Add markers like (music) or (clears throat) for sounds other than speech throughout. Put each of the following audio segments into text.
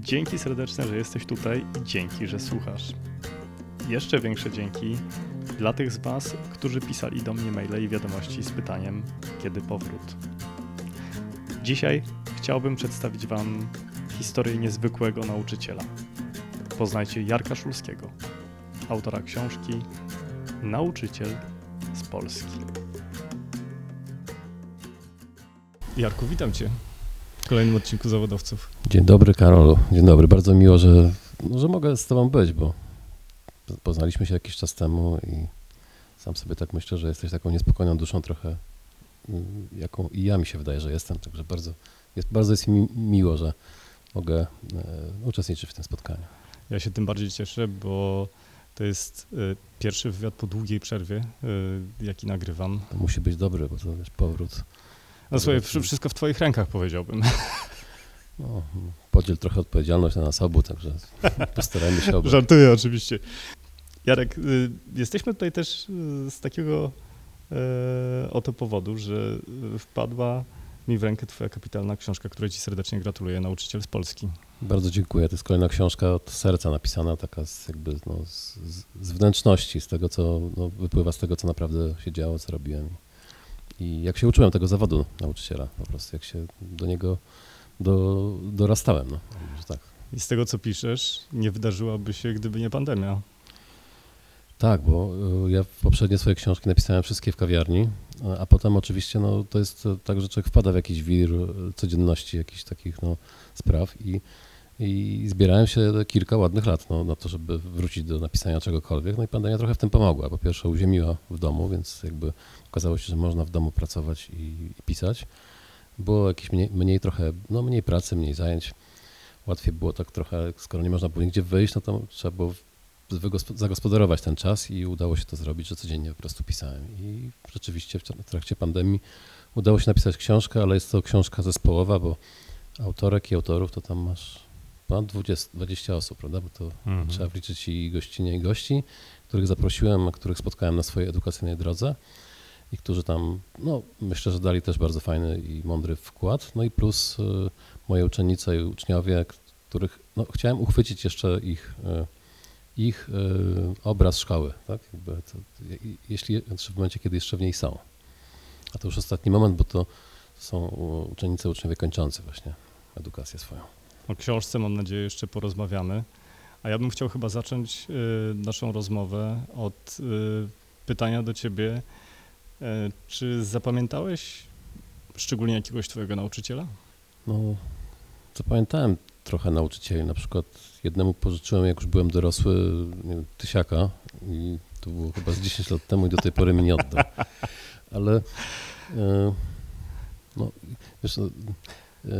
Dzięki serdeczne, że jesteś tutaj i dzięki, że słuchasz. Jeszcze większe dzięki dla tych z Was, którzy pisali do mnie maile i wiadomości z pytaniem, kiedy powrót. Dzisiaj chciałbym przedstawić Wam historię niezwykłego nauczyciela. Poznajcie Jarka Szulskiego, autora książki Nauczyciel z Polski. Jarku, witam Cię kolejnym odcinku Zawodowców. Dzień dobry, Karolu. Dzień dobry. Bardzo miło, że, no, że mogę z Tobą być, bo poznaliśmy się jakiś czas temu i sam sobie tak myślę, że jesteś taką niespokojną duszą trochę, mm, jaką i ja mi się wydaje, że jestem. Także bardzo jest, bardzo jest mi miło, że mogę e, uczestniczyć w tym spotkaniu. Ja się tym bardziej cieszę, bo to jest y, pierwszy wywiad po długiej przerwie, y, jaki nagrywam. To musi być dobry, bo to wiesz, powrót. No słuchaj, wszy- wszystko w Twoich rękach powiedziałbym. (laughs) No, podziel trochę odpowiedzialność na nas obu, także postarajmy się obu. Żartuję oczywiście. Jarek, y, jesteśmy tutaj też y, z takiego y, oto powodu, że wpadła mi w rękę Twoja kapitalna książka, której Ci serdecznie gratuluję, Nauczyciel z Polski. Bardzo dziękuję. To jest kolejna książka od serca napisana, taka z, jakby no, z, z- z wnętrzności, z tego, co no, wypływa z tego, co naprawdę się działo, co robiłem. I jak się uczyłem tego zawodu nauczyciela, po prostu, jak się do niego do, dorastałem, no, że tak. I z tego, co piszesz, nie wydarzyłaby się, gdyby nie pandemia. Tak, bo y, ja poprzednie swoje książki napisałem wszystkie w kawiarni, a- potem oczywiście no, to jest e, tak, że człowiek wpada w jakiś wir e, codzienności, jakichś takich no, spraw i, i zbierałem się kilka ładnych lat no, na to, żeby wrócić do napisania czegokolwiek. No i pandemia trochę w tym pomogła. Po pierwsze uziemiła w domu, więc jakby okazało się, że można w domu pracować i, i pisać. Było jakieś mniej, mniej trochę, no mniej pracy, mniej zajęć. Łatwiej było tak trochę, skoro nie można było nigdzie wyjść, no to trzeba było zagospodarować ten czas i udało się to zrobić, że codziennie po prostu pisałem. I rzeczywiście w tra- trakcie pandemii udało się napisać książkę, ale jest to książka zespołowa, bo autorek i autorów to tam masz ponad 20, 20 osób, prawda? Bo to trzeba wliczyć i gościnie i gości, których zaprosiłem, a których spotkałem na swojej edukacyjnej drodze i którzy tam, no myślę, że dali też bardzo fajny i mądry wkład. No i plus y, moje uczennice i uczniowie, których no, chciałem uchwycić jeszcze ich, y, ich y, obraz szkoły, tak? Jakby to, jeśli, znaczy w momencie, kiedy jeszcze w niej są. A to już ostatni moment, bo to są uczennice, uczniowie kończący właśnie edukację swoją. O książce mam nadzieję jeszcze porozmawiamy. A ja bym chciał chyba zacząć naszą rozmowę od pytania do ciebie. Y, czy zapamiętałeś szczególnie jakiegoś twojego nauczyciela? No, zapamiętałem trochę nauczycieli. Na przykład jednemu pożyczyłem, jak już byłem dorosły, wiem, tysiaka i to było chyba z 10 lat temu i do tej pory mi nie oddał. Ale e, no, wiesz, no, e,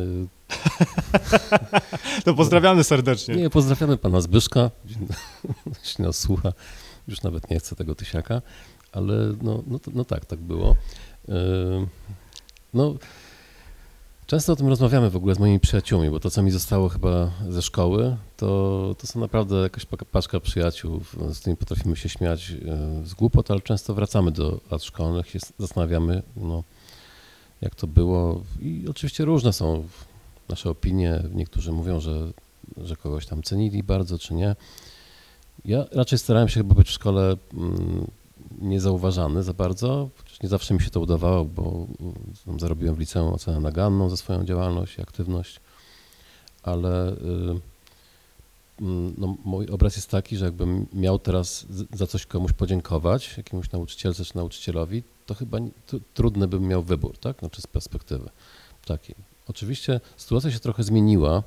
To pozdrawiamy serdecznie. nie, pozdrawiamy pana Zbyszka, jeśli nas słucha, już nawet nie chcę tego tysiaka, ale no, no, no tak, tak było. Yy, No, często o tym rozmawiamy w ogóle z moimi przyjaciółmi, bo to, co mi zostało chyba ze szkoły, to, to są naprawdę jakaś paczka przyjaciół, z którymi potrafimy się śmiać yy, z głupot, ale często wracamy do lat szkolnych, się zastanawiamy, no, jak to było i oczywiście różne są nasze opinie. Niektórzy mówią, że, że kogoś tam cenili bardzo, czy nie. Ja raczej starałem się chyba być w szkole mm, niezauważany za bardzo, nie zawsze mi się to udawało, bo tam zarobiłem w liceum ocenę naganną za swoją działalność i aktywność, ale y, mm, no, mój obraz jest taki, że jakbym miał teraz za coś komuś podziękować, jakiemuś nauczycielce czy nauczycielowi, to chyba trudny bym miał wybór, tak? Znaczy z perspektywy takiej. Oczywiście sytuacja się trochę zmieniła,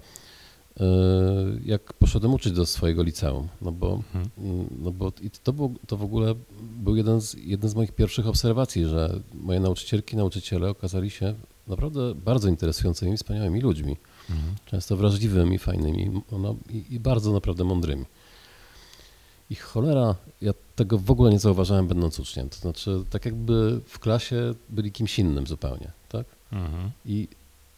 jak poszedłem uczyć do swojego liceum, no bo, Mhm. mm, no bo i to, był, to w ogóle był jeden z, jeden z moich pierwszych obserwacji, że moje nauczycielki, nauczyciele okazali się naprawdę bardzo interesującymi, wspaniałymi ludźmi, często wrażliwymi, fajnymi no, i, i bardzo naprawdę mądrymi. I cholera, ja tego w ogóle nie zauważałem będąc uczniem, to znaczy tak jakby w klasie byli kimś innym zupełnie, tak? Mhm. I,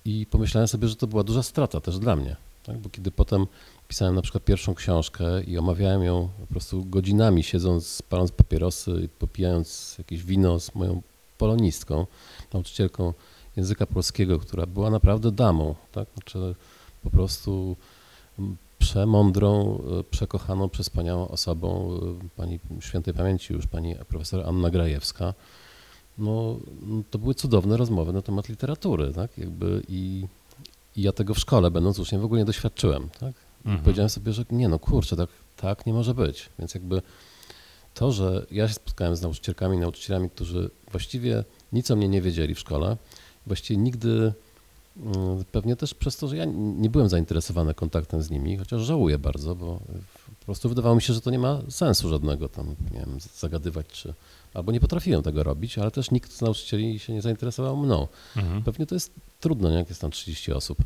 I pomyślałem sobie, że to była duża strata też dla mnie, tak? bo kiedy potem pisałem na przykład pierwszą książkę i omawiałem ją po prostu godzinami, siedząc, paląc papierosy i popijając jakieś wino z moją polonistką, nauczycielką języka polskiego, która była naprawdę damą, tak? Znaczy po prostu przemądrą, e, przekochaną, przespaniałą osobą, e, pani świętej pamięci już, pani profesor Anna Grajewska. No, no, to były cudowne rozmowy na temat literatury, tak? Jakby i, i ja tego w szkole, będąc uczniem, w ogóle nie doświadczyłem, tak? Mhm. Powiedziałem sobie, że nie no, kurczę, tak, tak nie może być. Więc jakby to, że ja się spotkałem z nauczycielkami, nauczycielami, którzy właściwie nic o mnie nie wiedzieli w szkole, właściwie nigdy, mm, pewnie też przez to, że ja nie byłem zainteresowany kontaktem z nimi, chociaż żałuję bardzo, bo po prostu wydawało mi się, że to nie ma sensu żadnego tam, nie wiem, zagadywać czy, albo nie potrafiłem tego robić, ale też nikt z nauczycieli się nie zainteresował mną. Mhm. Pewnie to jest trudno, nie? jak jest tam 30 osób.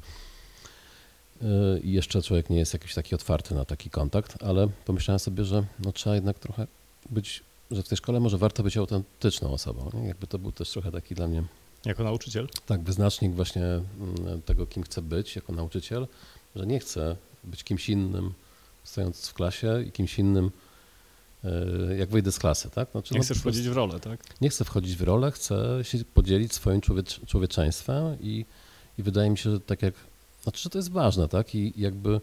Yy, I jeszcze człowiek nie jest jakiś taki otwarty na taki kontakt, ale pomyślałem sobie, że no, trzeba jednak trochę być, że w tej szkole może warto być autentyczną osobą. Nie? Jakby to był też trochę taki dla mnie Jako nauczyciel? tak wyznacznik właśnie mm, tego, kim chcę być jako nauczyciel, że nie chcę być kimś innym, stojąc w klasie i kimś innym, jak wyjdę z klasy, tak? Znaczy, Nie no, chcesz po prostu- wchodzić w rolę, tak? nie chcę wchodzić w rolę, chcę się podzielić swoim człowiecz, człowieczeństwem i, i wydaje mi się, że tak jak, znaczy, że to jest ważne, tak? I jakby,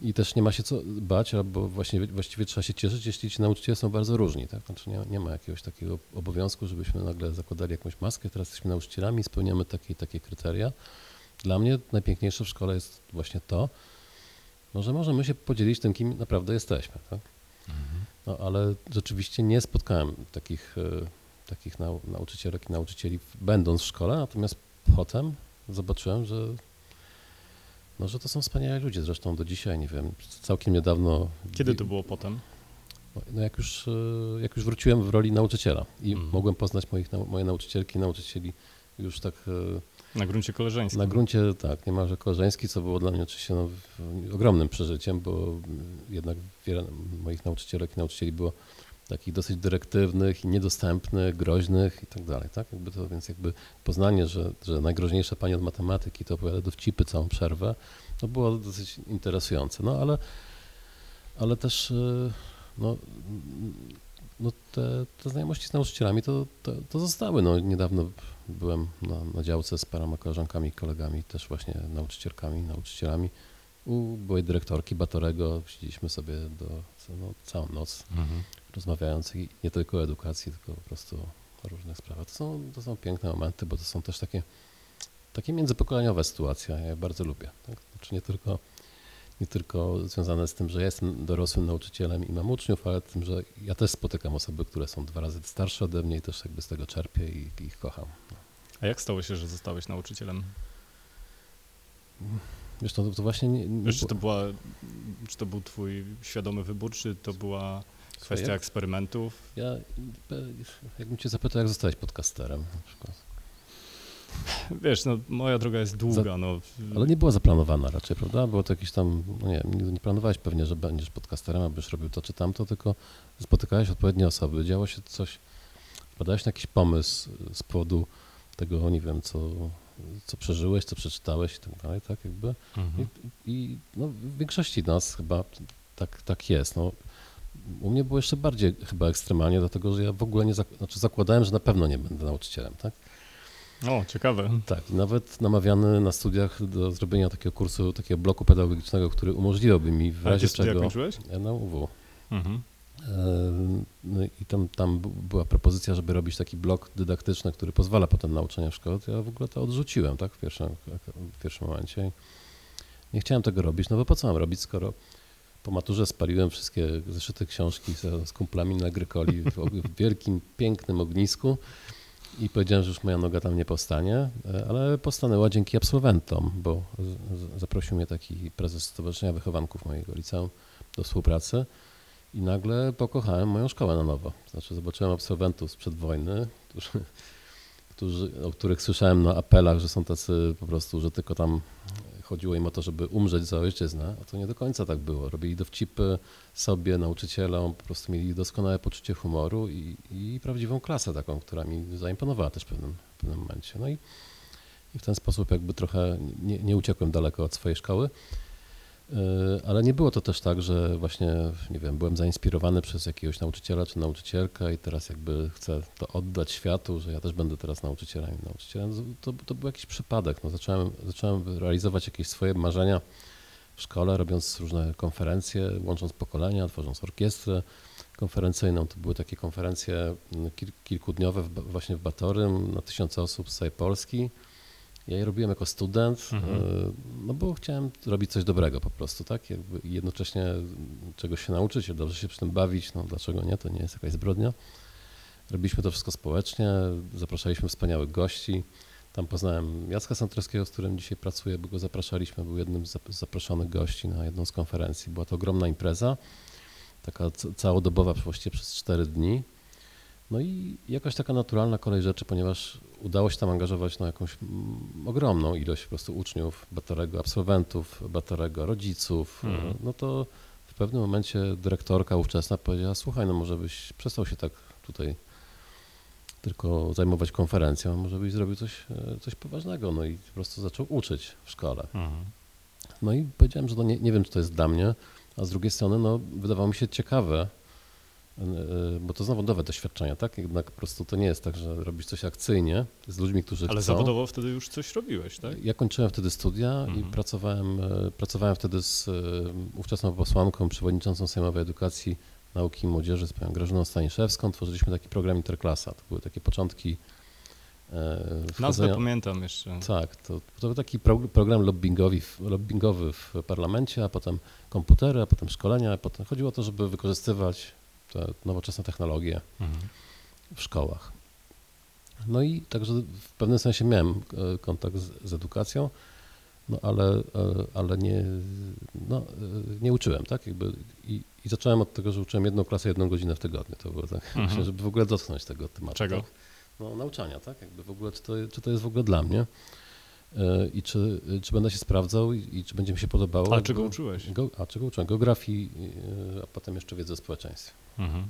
i też nie ma się co bać, albo właśnie, właściwie trzeba się cieszyć, jeśli ci nauczyciele są bardzo różni, tak? Znaczy nie, nie ma jakiegoś takiego obowiązku, żebyśmy nagle zakładali jakąś maskę, teraz jesteśmy nauczycielami, spełniamy takie i takie kryteria. Dla mnie najpiękniejsze w szkole jest właśnie to, no, że możemy się podzielić tym, kim naprawdę jesteśmy, tak? No, ale rzeczywiście nie spotkałem takich, e, takich nau, nauczycielek i nauczycieli będąc w szkole, natomiast potem zobaczyłem, że, no, że to są wspaniali ludzie, zresztą do dzisiaj, nie wiem, całkiem niedawno. Kiedy to było potem? No, jak, już, e, jak już wróciłem w roli nauczyciela i Mhm. mogłem poznać moich, moje nauczycielki i nauczycieli już tak e, Na gruncie koleżeńskim. na gruncie, tak, niemalże koleżeński, co było dla mnie oczywiście no, ogromnym przeżyciem, bo jednak wiele moich nauczycielek i nauczycieli było takich dosyć dyrektywnych i niedostępnych, groźnych i tak dalej, tak? Jakby to, więc jakby poznanie, że, że najgroźniejsza pani od matematyki to opowiada dowcipy całą przerwę, no było dosyć interesujące, no ale, ale też y, no, no te, te znajomości z nauczycielami to, to, to zostały. No, niedawno byłem na, na działce z paroma koleżankami i kolegami, też właśnie nauczycielkami, nauczycielami. U byłej dyrektorki Batorego siedzieliśmy sobie do, no, całą noc Mhm. rozmawiając i nie tylko o edukacji, tylko po prostu o różnych sprawach. To są, to są piękne momenty, bo to są też takie, takie międzypokoleniowe sytuacje. Ja je bardzo lubię. Tak? Znaczy nie tylko, nie tylko związane z tym, że ja jestem dorosłym nauczycielem i mam uczniów, ale tym, że ja też spotykam osoby, które są dwa razy starsze ode mnie i też jakby z tego czerpię i, i ich kocham. A jak stało się, że zostałeś nauczycielem? Wiesz, to, to właśnie nie, nie Wiesz, czy to, była, czy to był twój świadomy wybór, czy to była kwestia jak- eksperymentów? Ja, jakbym cię zapytał, jak zostałeś podcasterem na przykład. Wiesz, no, moja droga jest długa, no. Ale nie była zaplanowana raczej, prawda? Było to jakieś tam, no nie nie planowałeś pewnie, że będziesz podcasterem, abyś robił to czy tamto, tylko spotykałeś odpowiednie osoby, działo się coś, wpadałeś na jakiś pomysł z powodu tego, nie wiem, co, co przeżyłeś, co przeczytałeś i tak dalej, tak jakby. Mhm. I, i no, w większości nas chyba tak, tak jest. No, u mnie było jeszcze bardziej chyba ekstremalnie, dlatego że ja w ogóle nie, zak- znaczy zakładałem, że na pewno nie będę nauczycielem, tak? O, ciekawe. Tak, nawet namawiany na studiach do zrobienia takiego kursu, takiego bloku pedagogicznego, który umożliwiałby mi w A razie gdzie studia czego. kończyłeś? Ja Na UW. Mhm. E, No i tam, tam była propozycja, żeby robić taki blok dydaktyczny, który pozwala potem na uczenie w szkole, ja w ogóle to odrzuciłem, tak, w pierwszym, w pierwszym momencie. Nie chciałem tego robić, no bo po co mam robić, skoro po maturze spaliłem wszystkie zeszyty książki z, kumplami na Grykoli w, wielkim, pięknym ognisku i powiedziałem, że już moja noga tam nie powstanie, e, ale postanęła dzięki absolwentom, bo zaprosił mnie taki prezes Stowarzyszenia Wychowanków mojego liceum do współpracy i nagle pokochałem moją szkołę na nowo. Znaczy zobaczyłem absolwentów sprzed wojny, którzy, którzy, o których słyszałem na apelach, że są tacy po prostu, że tylko tam chodziło im o to, żeby umrzeć za ojczyznę, a to nie do końca tak było. Robili dowcipy sobie, nauczycielom, po prostu mieli doskonałe poczucie humoru i, i prawdziwą klasę taką, która mi zaimponowała też w pewnym, w pewnym momencie. No i, i w ten sposób jakby trochę nie, nie uciekłem daleko od swojej szkoły. Yy, Ale nie było to też tak, że właśnie, nie wiem, byłem zainspirowany przez jakiegoś nauczyciela czy nauczycielkę i teraz jakby chcę to oddać światu, że ja też będę teraz nauczycielem i nauczycielem. To, to był jakiś przypadek. No, zacząłem, zacząłem realizować jakieś swoje marzenia w szkole, robiąc różne konferencje, łącząc pokolenia, tworząc orkiestrę konferencyjną. To były takie konferencje mm, kil, kilkudniowe właśnie w Batorym na tysiące osób z całej Polski. Ja je robiłem jako student, Mhm. e, no bo chciałem robić coś dobrego po prostu, tak? Jakby jednocześnie czegoś się nauczyć, dobrze się przy tym bawić, no dlaczego nie, to nie jest jakaś zbrodnia. Robiliśmy to wszystko społecznie, zapraszaliśmy wspaniałych gości. Tam poznałem Jacka Santorskiego, z którym dzisiaj pracuję, bo go zapraszaliśmy, był jednym z zap- zaproszonych gości na jedną z konferencji. Była to ogromna impreza, taka całodobowa właściwie przez cztery dni. No i jakaś taka naturalna kolej rzeczy, ponieważ udało się tam angażować no, jakąś ogromną ilość po prostu uczniów Batorego, absolwentów Batorego, rodziców. Mhm. No to w pewnym momencie dyrektorka ówczesna powiedziała, słuchaj, no może byś przestał się tak tutaj tylko zajmować konferencją, może byś zrobił coś, e, coś poważnego. No i po prostu zaczął uczyć w szkole. Mhm. No i powiedziałem, że to nie, nie wiem, czy to jest dla mnie, a z drugiej strony no, wydawało mi się ciekawe, bo to znowu nowe doświadczenia, tak? Jednak po prostu to nie jest tak, że robisz coś akcyjnie z ludźmi, którzy Ale chcą. zawodowo wtedy już coś robiłeś, tak? Ja kończyłem wtedy studia Mhm. i pracowałem, e, pracowałem wtedy z e, ówczesną posłanką, przewodniczącą Sejmowej Edukacji, Nauki i Młodzieży, z panią Grażyną Staniszewską. Tworzyliśmy taki program Interklasa. To były takie początki e, Nazwę wchodzenia- pamiętam jeszcze. tak, to, to był taki pro, program lobbingowy, w- lobbingowy w parlamencie, a potem komputery, a potem szkolenia. A potem chodziło o to, żeby wykorzystywać te nowoczesne technologie Mhm. w szkołach. No i także w pewnym sensie miałem e, kontakt z, z edukacją, no ale, e, ale nie, no, e, nie uczyłem, tak? Jakby i, I zacząłem od tego, że uczyłem jedną klasę, jedną godzinę w tygodniu. To było tak, Mhm. właśnie, żeby w ogóle dotknąć tego tematu. Czego? Tak? No, nauczania, tak? Jakby w ogóle, czy to, czy to jest w ogóle dla mnie i czy, czy będę się sprawdzał i, i czy będzie mi się podobało. Jakby- czego uczyłeś? Go, a czego uczyłem? Geografii, a potem jeszcze wiedzy o społeczeństwie. Mhm.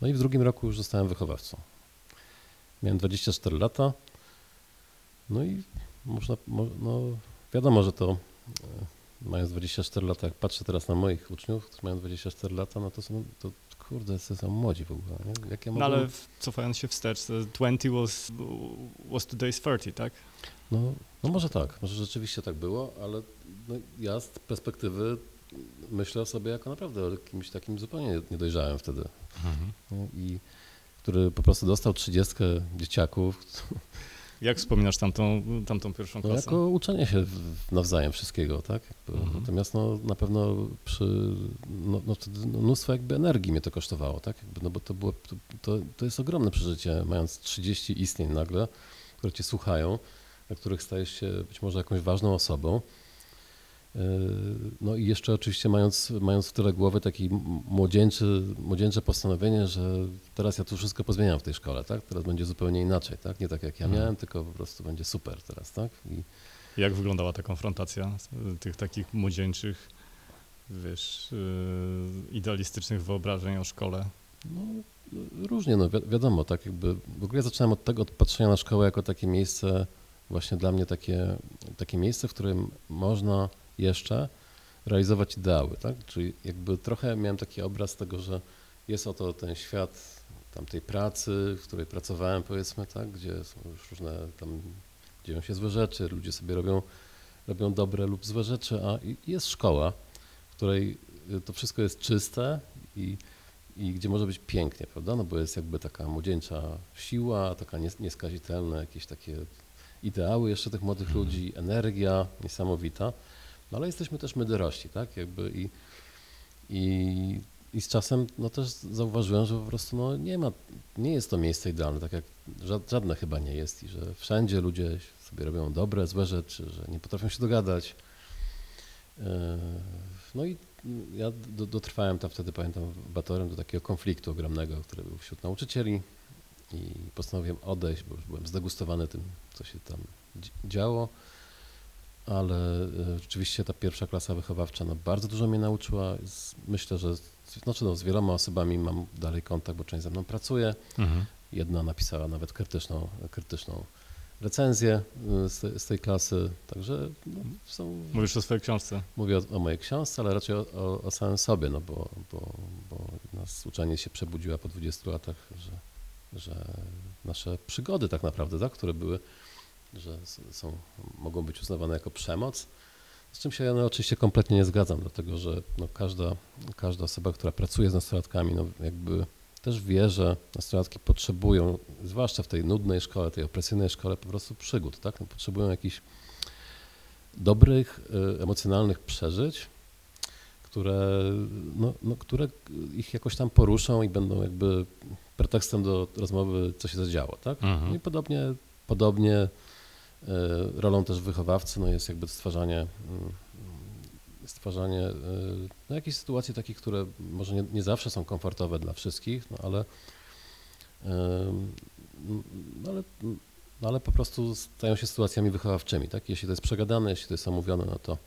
No i w drugim roku już zostałem wychowawcą. Miałem 24 lata. No i można, mo- no wiadomo, że to e, mając 24 lata, jak patrzę teraz na moich uczniów, którzy mają 24 lata, no to są, to kurde, to są młodzi w ogóle. Nie? Jak ja No mogłem- ale w- cofając się wstecz, to 20 was, was today's 30, tak? No, no może tak, może rzeczywiście tak było, ale no ja z perspektywy myślę o sobie jako naprawdę kimś takim zupełnie niedojrzałym wtedy. nie? I który po prostu dostał 30 dzieciaków, Jak wspominasz tamtą, tamtą pierwszą No, klasę? jako uczenie się nawzajem wszystkiego, tak? Mhm. Natomiast no, na pewno przy, no, no, no, mnóstwo jakby energii mnie to kosztowało, tak? No bo to, było, to, to, jest ogromne przeżycie, mając 30 istnień nagle, które cię słuchają, dla których stajesz się być może jakąś ważną osobą. Yy, No i jeszcze oczywiście mając, mając w tyle głowy taki m- młodzieńczy, młodzieńcze postanowienie, że teraz ja tu wszystko pozmieniam w tej szkole, tak? Teraz będzie zupełnie inaczej, tak? Nie tak jak ja Mhm. miałem, tylko po prostu będzie super teraz, tak? I Jak wyglądała ta konfrontacja z- tych takich młodzieńczych, wiesz, yy, idealistycznych wyobrażeń o szkole? no, różnie, no wi- wiadomo, tak jakby, w ogóle ja zacząłem od tego, od patrzenia na szkołę jako takie miejsce, właśnie dla mnie takie, takie miejsce, w którym można jeszcze realizować ideały, tak? Czyli jakby trochę miałem taki obraz tego, że jest oto ten świat tamtej pracy, w której pracowałem powiedzmy, tak? Gdzie są już różne tam, dzieją się złe rzeczy, ludzie sobie robią, robią dobre lub złe rzeczy, a jest szkoła, w której y, to wszystko jest czyste i i gdzie może być pięknie, prawda? No bo jest jakby taka młodzieńcza siła, taka nies- nieskazitelne jakieś takie ideały jeszcze tych młodych Mhm. ludzi, energia niesamowita. No ale jesteśmy też my dorośli, tak? Jakby i, i, i z czasem no też zauważyłem, że po prostu no nie ma, nie jest to miejsce idealne, tak jak ża- żadne chyba nie jest i że wszędzie ludzie sobie robią dobre, złe rzeczy, że nie potrafią się dogadać. E, No i ja do, dotrwałem tam wtedy, pamiętam, Batorem do takiego konfliktu ogromnego, który był wśród nauczycieli i postanowiłem odejść, bo już byłem zdegustowany tym, co się tam dzi- działo, ale e, rzeczywiście ta pierwsza klasa wychowawcza no, bardzo dużo mnie nauczyła. Myślę, że z, znaczy, no, z wieloma osobami mam dalej kontakt, bo część ze mną pracuje. Jedna napisała nawet krytyczną, krytyczną recenzję y, z, z tej klasy, także no, są Mówisz o swojej książce. Mówię o, o mojej książce, ale raczej o, o, o samym sobie, no bo, bo, bo nas uczenie się przebudziła po 20 latach, że, że nasze przygody tak naprawdę, tak, które były, że są, mogą być uznawane jako przemoc, Z czym się no, oczywiście kompletnie nie zgadzam, dlatego że no, każda, każda osoba, która pracuje z nastolatkami, no, jakby też wie, że nastolatki potrzebują, zwłaszcza w tej nudnej szkole, tej opresyjnej szkole, po prostu przygód, tak? No, potrzebują jakichś dobrych, y, emocjonalnych przeżyć, które, no, no, które ich jakoś tam poruszą i będą jakby pretekstem do rozmowy, co się zadziało, tak? Mhm. No i podobnie, podobnie rolą też wychowawcy no jest jakby stwarzanie, y, stwarzanie y, no jakichś sytuacji takich, które może nie, nie zawsze są komfortowe dla wszystkich, no ale, y, no ale, no ale po prostu stają się sytuacjami wychowawczymi, tak? Jeśli to jest przegadane, jeśli to jest omówione, no to,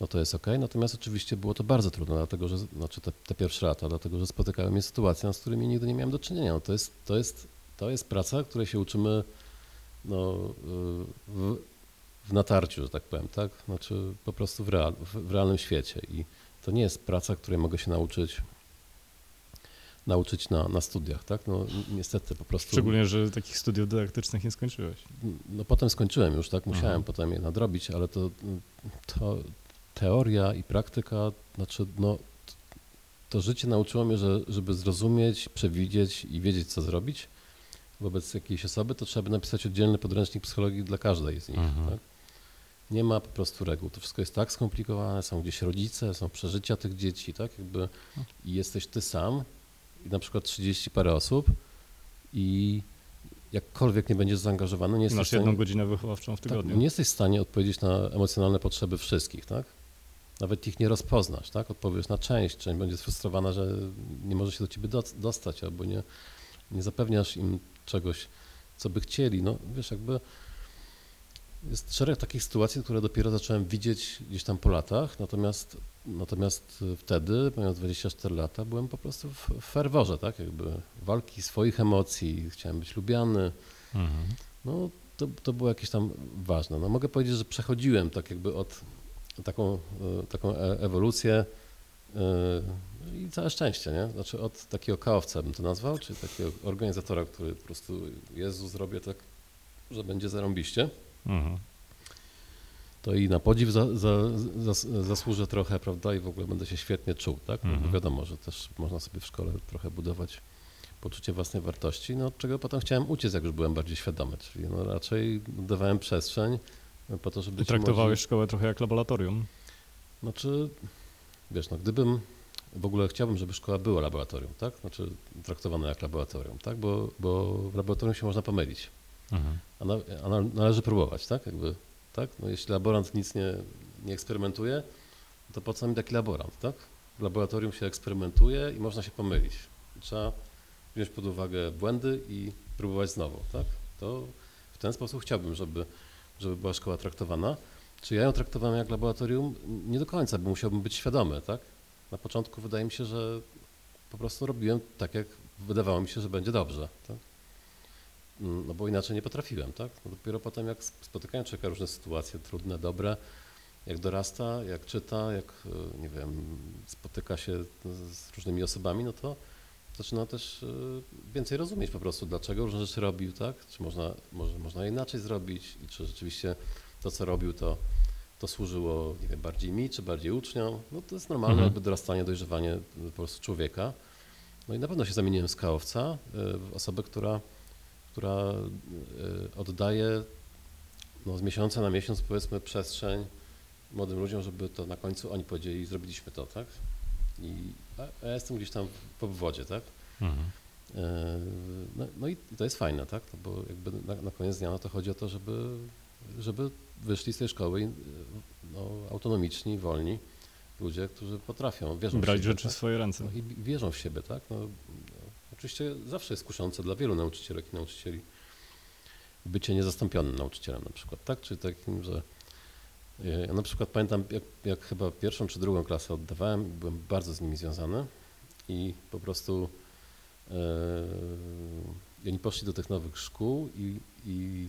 no to jest ok. Natomiast oczywiście było to bardzo trudne, dlatego że, znaczy te, te pierwsze lata, dlatego że spotykały mnie sytuacje, z którymi nigdy nie miałem do czynienia. No to, jest, to, jest, to jest praca, której się uczymy no, w, w natarciu, że tak powiem, tak? Znaczy po prostu w, real, w, w realnym świecie i to nie jest praca, której mogę się nauczyć nauczyć na, na studiach, tak? No ni- niestety po prostu... Szczególnie, że takich studiów dydaktycznych nie skończyłeś. No potem skończyłem już, tak? Musiałem Mhm. potem je nadrobić, ale to, to teoria i praktyka, znaczy no, to życie nauczyło mnie, że żeby zrozumieć, przewidzieć i wiedzieć, co zrobić wobec jakiejś osoby, to trzeba by napisać oddzielny podręcznik psychologii dla każdej z nich, Mhm. tak? Nie ma po prostu reguł. To wszystko jest tak skomplikowane, są gdzieś rodzice, są przeżycia tych dzieci, tak? Jakby i jesteś ty sam i na przykład 30 parę osób i jakkolwiek nie będziesz zaangażowany, nie jesteś Masz stanie- jedną godzinę wychowawczą w tak, tygodniu. nie jesteś w stanie odpowiedzieć na emocjonalne potrzeby wszystkich, tak? Nawet ich nie rozpoznasz, tak? Odpowiesz na część, część będzie sfrustrowana, że nie może się do ciebie dostać, albo nie, nie zapewniasz im czegoś, co by chcieli. No wiesz, jakby jest szereg takich sytuacji, które dopiero zacząłem widzieć gdzieś tam po latach, natomiast, natomiast wtedy, mając 24 lata, byłem po prostu w, w ferworze, tak? Jakby walki swoich emocji, chciałem być lubiany, Mhm. no, to, to było jakieś tam ważne. No, mogę powiedzieć, że przechodziłem tak jakby od taką, e, taką e- ewolucję e, i całe szczęście, nie? Znaczy od takiego kaowca bym to nazwał, czy takiego organizatora, który po prostu Jezu zrobię tak, że będzie zarąbiście. Mhm. To i na podziw za, za, zas- zasłużę trochę, prawda, i w ogóle będę się świetnie czuł, tak? No, bo Mhm. wiadomo, że też można sobie w szkole trochę budować poczucie własnej wartości, no od czego potem chciałem uciec, jak już byłem bardziej świadomy, czyli no raczej dawałem przestrzeń po to, żeby ci Traktowałeś młodzi- szkołę trochę jak laboratorium. Znaczy, wiesz, no gdybym, w ogóle chciałbym, żeby szkoła była laboratorium, tak? Znaczy traktowana jak laboratorium, tak? Bo, bo w laboratorium się można pomylić. Mhm. A, na, a na, należy próbować, tak? Jakby, tak? No jeśli laborant nic nie, nie eksperymentuje, to po co mi taki laborant, tak? W laboratorium się eksperymentuje i można się pomylić. Trzeba wziąć pod uwagę błędy i próbować znowu, tak? To w ten sposób chciałbym, żeby, żeby była szkoła traktowana. Czy ja ją traktowałem jak laboratorium? Nie do końca, bo musiałbym być świadomy, tak? Na początku wydaje mi się, że po prostu robiłem tak, jak wydawało mi się, że będzie dobrze, tak? Mm, No bo inaczej nie potrafiłem, tak? No dopiero potem jak spotykają człowieka różne sytuacje, trudne, dobre, jak dorasta, jak czyta, jak, e, nie wiem, spotyka się z różnymi osobami, no to zaczyna też e, więcej rozumieć po prostu, dlaczego różne rzeczy robił, tak? Czy można, może można inaczej zrobić i czy rzeczywiście to, co robił, to, to służyło, nie wiem, bardziej mi, czy bardziej uczniom. No to jest normalne Mhm. jakby dorastanie, dojrzewanie e, po prostu człowieka. No i na pewno się zamieniłem z kałowca e, w osobę, która która e, oddaje no, z miesiąca na miesiąc, powiedzmy, przestrzeń młodym ludziom, żeby to na końcu oni powiedzieli, zrobiliśmy to, tak? I ja jestem gdzieś tam w obwodzie, tak? Mhm. E, No, no i to jest fajne, tak? No bo jakby na, na koniec dnia no to chodzi o to, żeby, żeby wyszli z tej szkoły e, no, autonomiczni, wolni ludzie, którzy potrafią, wierzą w Brać siebie, rzeczy tak? w swoje ręce. No i wierzą w siebie, tak? No, oczywiście zawsze jest kuszące dla wielu nauczycielek i nauczycieli bycie niezastąpionym nauczycielem na przykład, tak? Czy takim, że e, ja na przykład pamiętam, jak, jak chyba pierwszą czy drugą klasę oddawałem, byłem bardzo z nimi związany i po prostu i oni poszli do tych nowych szkół i, i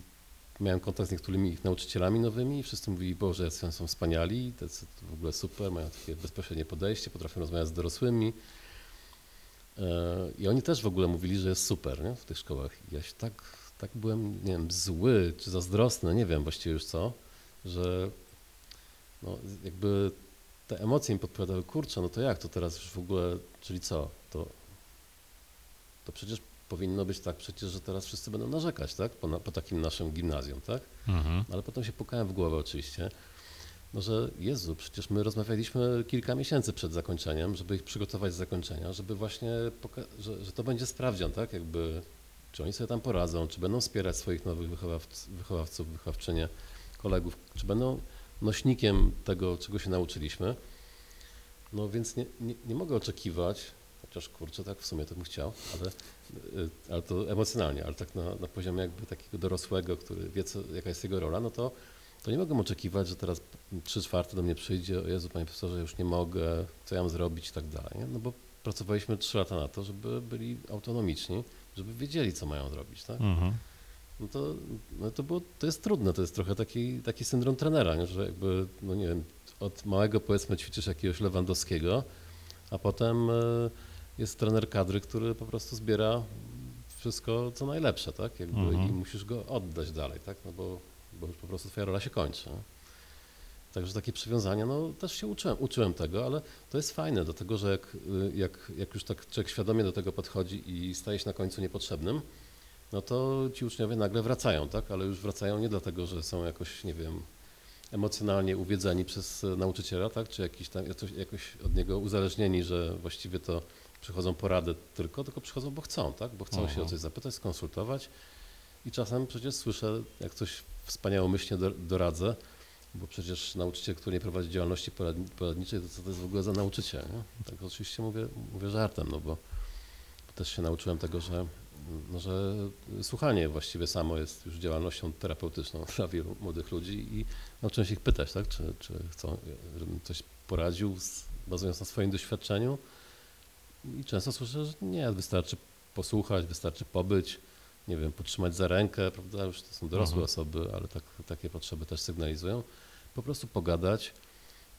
miałem kontakt z niektórymi ich nauczycielami nowymi i wszyscy mówili, Boże, są wspaniali, tacy w ogóle super, mają takie bezpośrednie podejście, potrafią rozmawiać z dorosłymi. E, I oni też w ogóle mówili, że jest super nie? w tych szkołach. I ja się tak, tak byłem, nie wiem, zły czy zazdrosny, nie wiem właściwie już co, że no jakby te emocje mi podpowiadały, kurczę, no to jak to teraz już w ogóle, czyli co, to, to przecież powinno być tak przecież, że teraz wszyscy będą narzekać, tak, po, na, po takim naszym gimnazjum, tak, Mhm. ale potem się pukałem w głowę oczywiście, no że Jezu, przecież my rozmawialiśmy kilka miesięcy przed zakończeniem, żeby ich przygotować z zakończenia, żeby właśnie, że, że to będzie sprawdzian, tak, jakby, czy oni sobie tam poradzą, czy będą wspierać swoich nowych wychowawc- wychowawców, wychowawczynie, kolegów, czy będą nośnikiem tego, czego się nauczyliśmy. No więc nie, nie, nie mogę oczekiwać, chociaż kurczę, tak w sumie to bym chciał, ale, y, ale to emocjonalnie, ale tak na, na poziomie jakby takiego dorosłego, który wie, co, jaka jest jego rola, no to, to nie mogę oczekiwać, że teraz trzy czwarte do mnie przyjdzie, o Jezu, panie profesorze, już nie mogę, co ja mam zrobić i tak dalej. No bo pracowaliśmy trzy lata na to, żeby byli autonomiczni, żeby wiedzieli, co mają zrobić, tak? Mhm. No to, no to, było, to jest trudne, to jest trochę taki, taki syndrom trenera, nie? że jakby, no nie wiem, od małego powiedzmy ćwiczysz jakiegoś Lewandowskiego, a potem e, jest trener kadry, który po prostu zbiera wszystko, co najlepsze, tak? Jakby, Mhm. I musisz go oddać dalej, tak? No bo, bo już po prostu twoja rola się kończy. Także takie przywiązania, no też się uczyłem, uczyłem tego, ale to jest fajne, dlatego że jak, y, jak, jak już tak człowiek świadomie do tego podchodzi i staje się na końcu niepotrzebnym, no to ci uczniowie nagle wracają, tak? Ale już wracają nie dlatego, że są jakoś, nie wiem, emocjonalnie uwiedzeni przez nauczyciela, tak? Czy jakiś tam, jakoś od niego uzależnieni, że właściwie to przychodzą porady tylko, tylko przychodzą, bo chcą, tak? Bo chcą się Aha. o coś zapytać, skonsultować i czasem przecież słyszę, jak coś wspaniałomyślnie do- doradzę, bo przecież nauczyciel, który nie prowadzi działalności poradni- poradniczej, to co to jest w ogóle za nauczyciel, nie? Tak oczywiście mówię, mówię żartem, no bo, bo też się nauczyłem tego, że, no, że słuchanie właściwie samo jest już działalnością terapeutyczną (laughs) dla wielu młodych ludzi i nauczyłem się ich pytać, tak, czy, czy chcą, żebym coś poradził, bazując na swoim doświadczeniu i często słyszę, że nie, wystarczy posłuchać, wystarczy pobyć, nie wiem, potrzymać za rękę, prawda, już to są dorosłe Mhm. osoby, ale tak, takie potrzeby też sygnalizują, po prostu pogadać,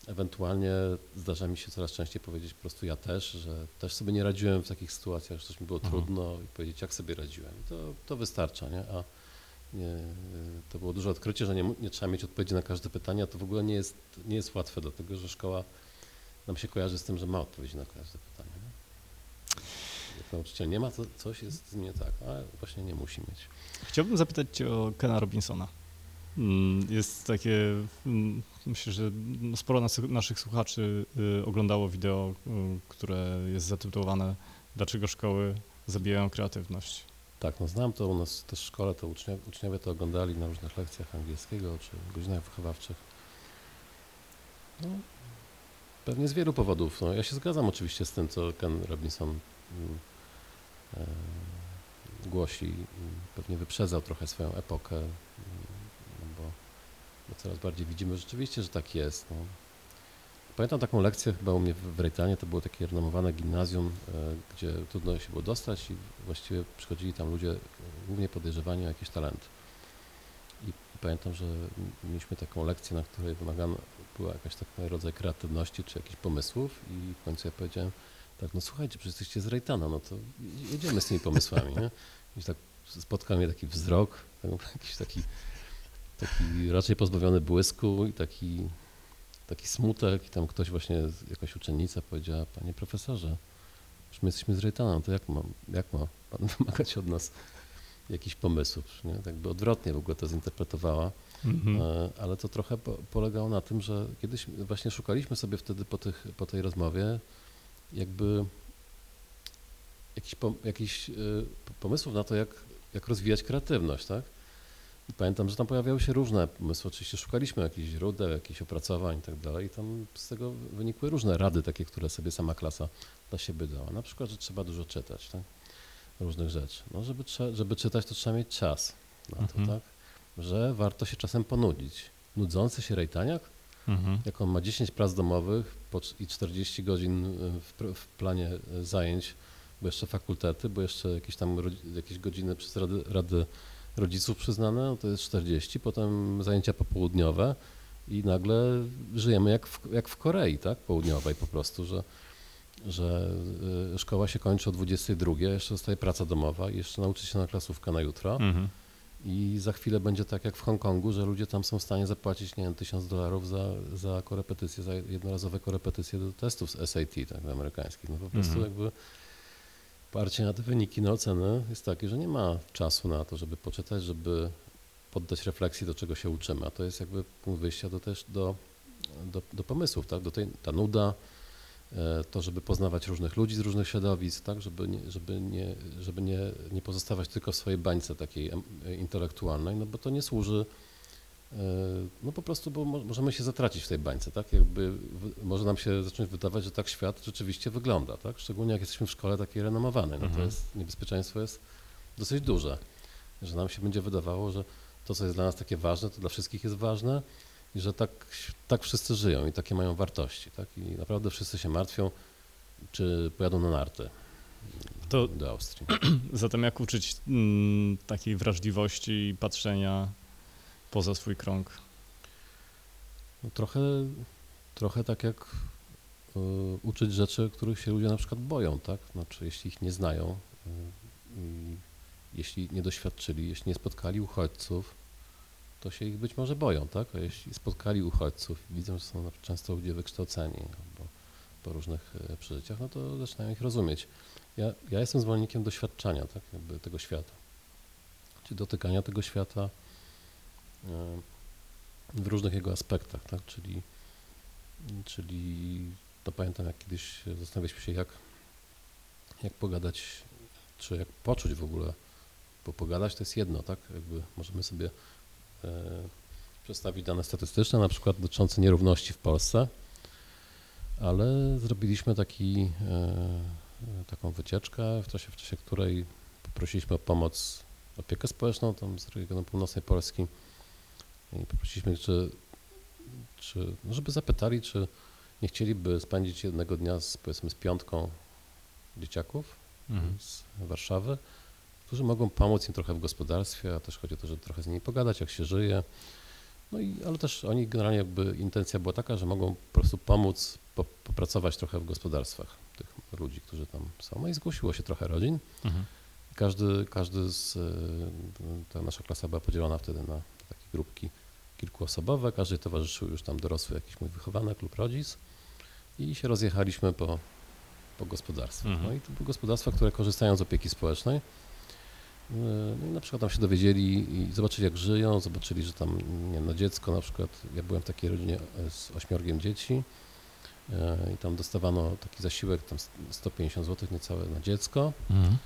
ewentualnie zdarza mi się coraz częściej powiedzieć po prostu ja też, że też sobie nie radziłem w takich sytuacjach, że coś mi było Mhm. trudno i powiedzieć jak sobie radziłem. To, to wystarcza, nie? A nie, to było duże odkrycie, że nie, nie trzeba mieć odpowiedzi na każde pytanie, a to w ogóle nie jest, nie jest łatwe, dlatego że szkoła nam się kojarzy z tym, że ma odpowiedzi na każde pytanie. Nauczyciel nie ma, to coś jest z nie tak, a właśnie nie musi mieć. Chciałbym zapytać Cię o Kena Robinsona. Mm, Jest takie, mm, myślę, że sporo nas, naszych słuchaczy y, oglądało wideo, y, które jest zatytułowane Dlaczego szkoły zabijają kreatywność? Tak, no znam to u nas też w szkole, to uczniowie, uczniowie to oglądali na różnych lekcjach angielskiego czy godzinach wychowawczych. No, pewnie z wielu powodów. No, ja się zgadzam oczywiście z tym, co Ken Robinson mm, głosi. i Pewnie wyprzedzał trochę swoją epokę, mm, no bo, bo coraz bardziej widzimy rzeczywiście, że tak jest. No. Pamiętam taką lekcję chyba u mnie w Rejtanie, to było takie renomowane gimnazjum, e, gdzie trudno się było dostać i właściwie przychodzili tam ludzie e, głównie podejrzewani o jakieś talenty. I pamiętam, że mieliśmy taką lekcję, na której wymagana była jakaś rodzaj kreatywności czy jakichś pomysłów i w końcu ja powiedziałem, tak, no słuchajcie, przecież jesteście z Rejtana, no to jedziemy z tymi pomysłami, nie? I tak spotkał mnie taki wzrok, tak, jakiś taki, taki raczej pozbawiony błysku i taki, taki smutek i tam ktoś właśnie, jakaś uczennica powiedziała, panie profesorze, że my jesteśmy z Rejtana, to jak ma, jak ma pan (laughs) wymagać od nas jakichś pomysłów, nie? Tak by odwrotnie w ogóle to zinterpretowała. Mhm. E, ale to trochę po, polegało na tym, że kiedyś właśnie szukaliśmy sobie wtedy po, tych, po tej rozmowie jakby jakichś pom, jakichś, y, pomysłów na to, jak, jak rozwijać kreatywność, tak? I pamiętam, że tam pojawiały się różne pomysły. Oczywiście szukaliśmy jakichś źródeł, jakichś opracowań i tak dalej. I tam z tego wynikły różne rady, takie, które sobie sama klasa dla siebie dała. Na przykład, że trzeba dużo czytać, tak? Różnych rzeczy. No, żeby, żeby czytać, to trzeba mieć czas na to, Mhm. tak? Że warto się czasem ponudzić. Nudzący się rejtaniak, Mhm. jak on ma 10 prac domowych i 40 godzin y, w, w planie y, zajęć, bo jeszcze fakultety, bo jeszcze jakieś tam jakieś godziny przez rady, rady rodziców przyznane, no to jest 40, potem zajęcia popołudniowe i nagle żyjemy jak w, jak w Korei, tak, południowej po prostu, że, że y, szkoła się kończy o 22, jeszcze zostaje praca domowa i jeszcze nauczyć się na klasówkę na jutro Mhm. I za chwilę będzie tak jak w Hongkongu, że ludzie tam są w stanie zapłacić, nie wiem, tysiąc dolarów za, za korepetycje, za jednorazowe korepetycje do testów z SAT, tak, amerykańskich. No po prostu Mhm. jakby parcie na te wyniki, na oceny jest takie, że nie ma czasu na to, żeby poczytać, żeby poddać refleksji do czego się uczymy, a to jest jakby punkt wyjścia do też do, do, do pomysłów, tak, do tej, ta nuda, to, żeby poznawać różnych ludzi z różnych środowisk, tak, żeby, nie, żeby, nie, żeby nie, nie pozostawać tylko w swojej bańce takiej em, intelektualnej, no bo to nie służy, e, no po prostu, bo mo- możemy się zatracić w tej bańce, tak, jakby może nam się zacząć wydawać, że tak świat rzeczywiście wygląda, tak, szczególnie jak jesteśmy w szkole takiej renomowanej, no to Mhm. jest, niebezpieczeństwo jest dosyć duże, że nam się będzie wydawało, że to, co jest dla nas takie ważne, to dla wszystkich jest ważne i że tak, tak wszyscy żyją i takie mają wartości. Tak? I naprawdę wszyscy się martwią, czy pojadą na narty To do Austrii. (clears throat) zatem jak uczyć mm, takiej wrażliwości i patrzenia poza swój krąg? No, trochę, trochę tak jak y, uczyć rzeczy, których się ludzie na przykład boją, tak? Znaczy, jeśli ich nie znają, y, jeśli nie doświadczyli, jeśli nie spotkali uchodźców, to się ich być może boją, tak? A jeśli spotkali uchodźców widzą, że są często ludzie wykształceni albo po różnych y, przeżyciach, no to zaczynają ich rozumieć. Ja, ja jestem zwolennikiem doświadczania, tak? Jakby tego świata. Czy dotykania tego świata y, w różnych jego aspektach, tak? Czyli, czyli to pamiętam, jak kiedyś zastanawialiśmy się, jak, jak pogadać, czy jak poczuć w ogóle, bo pogadać to jest jedno, tak? Jakby możemy sobie e, przedstawić dane statystyczne, na przykład dotyczące nierówności w Polsce, ale zrobiliśmy taki, e, taką wycieczkę, w czasie, w czasie której poprosiliśmy o pomoc opiekę społeczną tam z regionu północnej Polski i poprosiliśmy, czy, czy, no żeby zapytali, czy nie chcieliby spędzić jednego dnia z, powiedzmy z piątką dzieciaków Mhm. z Warszawy, którzy mogą pomóc im trochę w gospodarstwie, a też chodzi o to, żeby trochę z nimi pogadać, jak się żyje. No i, ale też oni generalnie jakby intencja była taka, że mogą po prostu pomóc po, popracować trochę w gospodarstwach tych ludzi, którzy tam są. No i zgłosiło się trochę rodzin. Mhm. Każdy, każdy z, y, ta nasza klasa była podzielona wtedy na takie grupki kilkuosobowe. Każdy towarzyszył już tam dorosły jakiś mój wychowanek lub rodzic i się rozjechaliśmy po, po gospodarstwach. Mhm. No i to były gospodarstwa, które korzystają z opieki społecznej. Y, No i na przykład tam się dowiedzieli i zobaczyli jak żyją, zobaczyli, że tam nie wiem, na dziecko na przykład, ja byłem w takiej rodzinie e, z ośmiorgiem dzieci y, i tam dostawano taki zasiłek, tam 150 zł niecałe na dziecko. Mhm.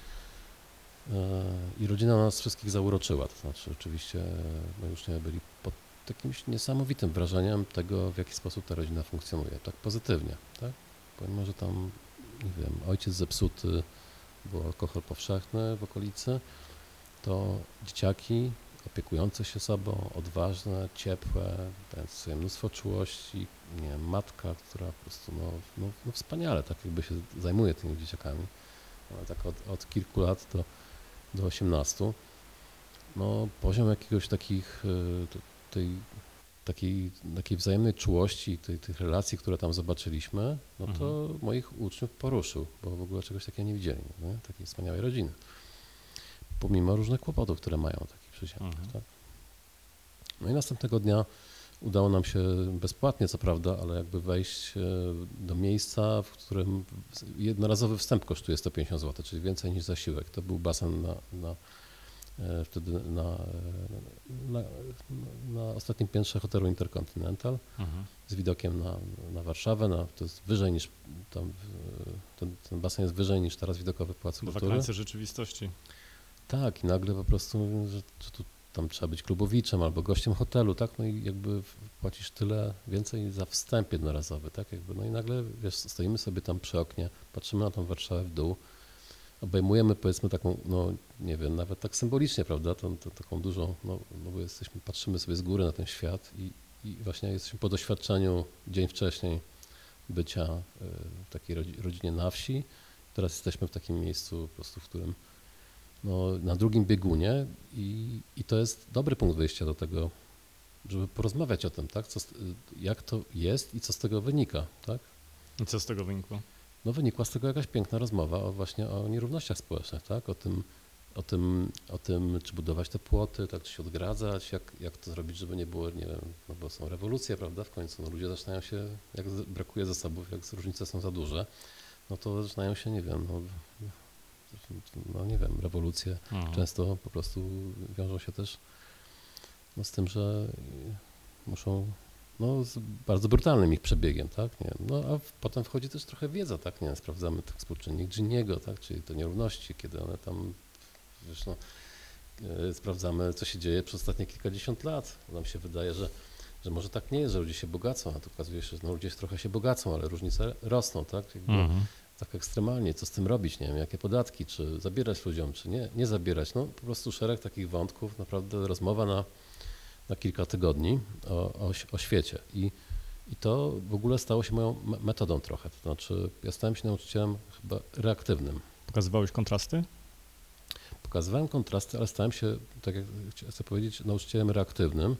E, I rodzina nas wszystkich zauroczyła. To znaczy, oczywiście e, my uczniowie byli pod jakimś niesamowitym wrażeniem tego, w jaki sposób ta rodzina funkcjonuje. Tak pozytywnie, tak? Pomimo, że tam, nie wiem, ojciec zepsuty, był alkohol powszechny w okolicy, to dzieciaki opiekujące się sobą, odważne, ciepłe, dające sobie mnóstwo czułości, nie wiem, matka, która po prostu no, no, no wspaniale tak jakby się zajmuje tymi dzieciakami. Ona tak od, od kilku lat do, do 18. No, poziom jakiegoś takich, y, tej, takiej, takiej wzajemnej czułości, tej, tych relacji, które tam zobaczyliśmy, no to moich uczniów poruszył, bo w ogóle czegoś takiego nie widzieli, nie? takiej wspaniałej rodziny. Pomimo różnych kłopotów, które mają takich przedsiębiorstw. Mhm. Tak? No i następnego dnia udało nam się bezpłatnie, co prawda, ale jakby wejść e, do miejsca, w którym jednorazowy wstęp kosztuje 150 zł, czyli więcej niż zasiłek. To był basen na, na e, wtedy na, e, na, na ostatnim piętrze hotelu Intercontinental Mhm. z widokiem na, na Warszawę. Na, to jest wyżej niż tam, ten, ten basen jest wyżej niż teraz widokowy Pałac Kultury. krańce rzeczywistości. Tak, i nagle po prostu że, tu tam trzeba być klubowiczem albo gościem hotelu, tak? No i jakby płacisz tyle więcej za wstęp jednorazowy, tak? Jakby, no i nagle wiesz, stoimy sobie tam przy oknie, patrzymy na tą Warszawę w dół, obejmujemy powiedzmy taką, no nie wiem, nawet tak symbolicznie, prawda? Tą, tą, taką dużą, no, no bo jesteśmy, patrzymy sobie z góry na ten świat i, i właśnie jesteśmy po doświadczeniu dzień wcześniej bycia y, w takiej rodzi- rodzinie na wsi. Teraz jesteśmy w takim miejscu po prostu, w którym no, na drugim biegunie i, i to jest dobry punkt wyjścia do tego, żeby porozmawiać o tym, tak? Co, jak to jest i co z tego wynika, tak? I co z tego wynikło? No wynikła z tego jakaś piękna rozmowa o właśnie o nierównościach społecznych, tak? O tym, o tym, o tym, czy budować te płoty, tak, czy się odgradzać, jak, jak to zrobić, żeby nie było, nie wiem, no bo są rewolucje, prawda, w końcu, no ludzie zaczynają się, jak brakuje zasobów, jak różnice są za duże, no to zaczynają się, nie wiem, no, no nie wiem, rewolucje Mhm. często po prostu wiążą się też no, z tym, że muszą no, z bardzo brutalnym ich przebiegiem, tak? Nie? No a potem wchodzi też trochę wiedza, tak? Nie? Sprawdzamy ten współczynnik Giniego, tak? Czyli te nierówności, kiedy one tam, wiesz, no, e, sprawdzamy, co się dzieje przez ostatnie kilkadziesiąt lat. Nam się wydaje, że, że może tak nie jest, że ludzie się bogacą, a tu okazuje się, że no, ludzie trochę się bogacą, ale różnice rosną, tak? Jakby, Mhm. Tak ekstremalnie, co z tym robić, nie wiem, jakie podatki, czy zabierać ludziom, czy nie, nie zabierać. No po prostu szereg takich wątków, naprawdę rozmowa na, na kilka tygodni o, o, o świecie. I, I to w ogóle stało się moją me- metodą trochę. To znaczy, ja stałem się nauczycielem chyba reaktywnym. Pokazywałeś kontrasty? Pokazywałem kontrasty, ale stałem się, tak jak chcę powiedzieć, nauczycielem reaktywnym,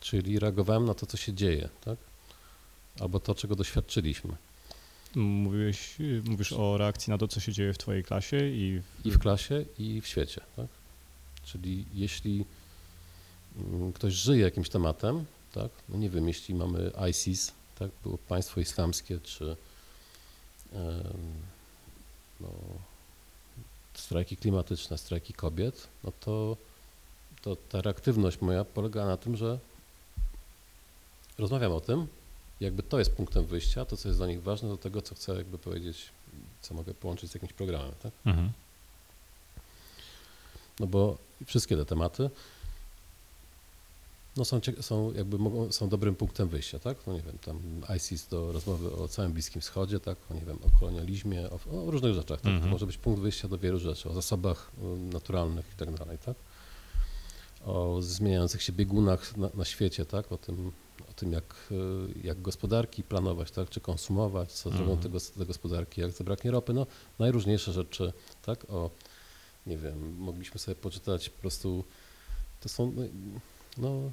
czyli reagowałem na to, co się dzieje, tak? Albo to, czego doświadczyliśmy. Mówiłeś, mówisz o reakcji na to, co się dzieje w twojej klasie i w... i w klasie, i w świecie. Tak? Czyli jeśli mm, ktoś żyje jakimś tematem, tak? no nie wiem, jeśli mamy ISIS, tak? było państwo islamskie, czy no, strajki klimatyczne, strajki kobiet, no to, to ta reaktywność moja polega na tym, że rozmawiam o tym, jakby to jest punktem wyjścia, to co jest dla nich ważne, do tego, co chcę jakby powiedzieć, co mogę połączyć z jakimś programem. Tak? Mhm. No bo wszystkie te tematy no są, są jakby mogą, są dobrym punktem wyjścia, tak? No nie wiem, tam ISIS do rozmowy o całym Bliskim Wschodzie, tak? O nie wiem, o kolonializmie, o, o różnych rzeczach, tak? To Mhm. może być punkt wyjścia do wielu rzeczy, o zasobach naturalnych i tak dalej, tak? O zmieniających się biegunach na, na świecie, tak? O tym, tym jak, y, jak gospodarki planować, tak? Czy konsumować, co zrobią Mhm. te, gos- te gospodarki, jak zabraknie ropy, no najróżniejsze rzeczy, tak? O nie wiem, mogliśmy sobie poczytać po prostu, to są, no, no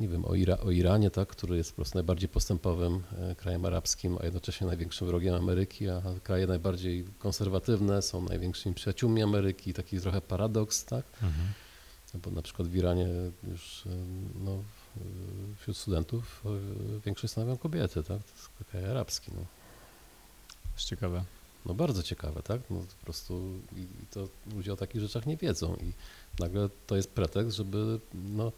nie wiem, o, Ira, o Iranie, tak, który jest po prostu najbardziej postępowym e, krajem arabskim, a jednocześnie największym wrogiem Ameryki, a kraje najbardziej konserwatywne są największymi przyjaciółmi Ameryki, taki trochę paradoks, tak, Mhm. no bo na przykład w Iranie już e, no, e, wśród studentów e, większość stanowią kobiety, tak, to jest kraj arabski, no. Jest ciekawe. No bardzo ciekawe, tak? No po prostu i to ludzie o takich rzeczach nie wiedzą i nagle to jest pretekst, żeby no,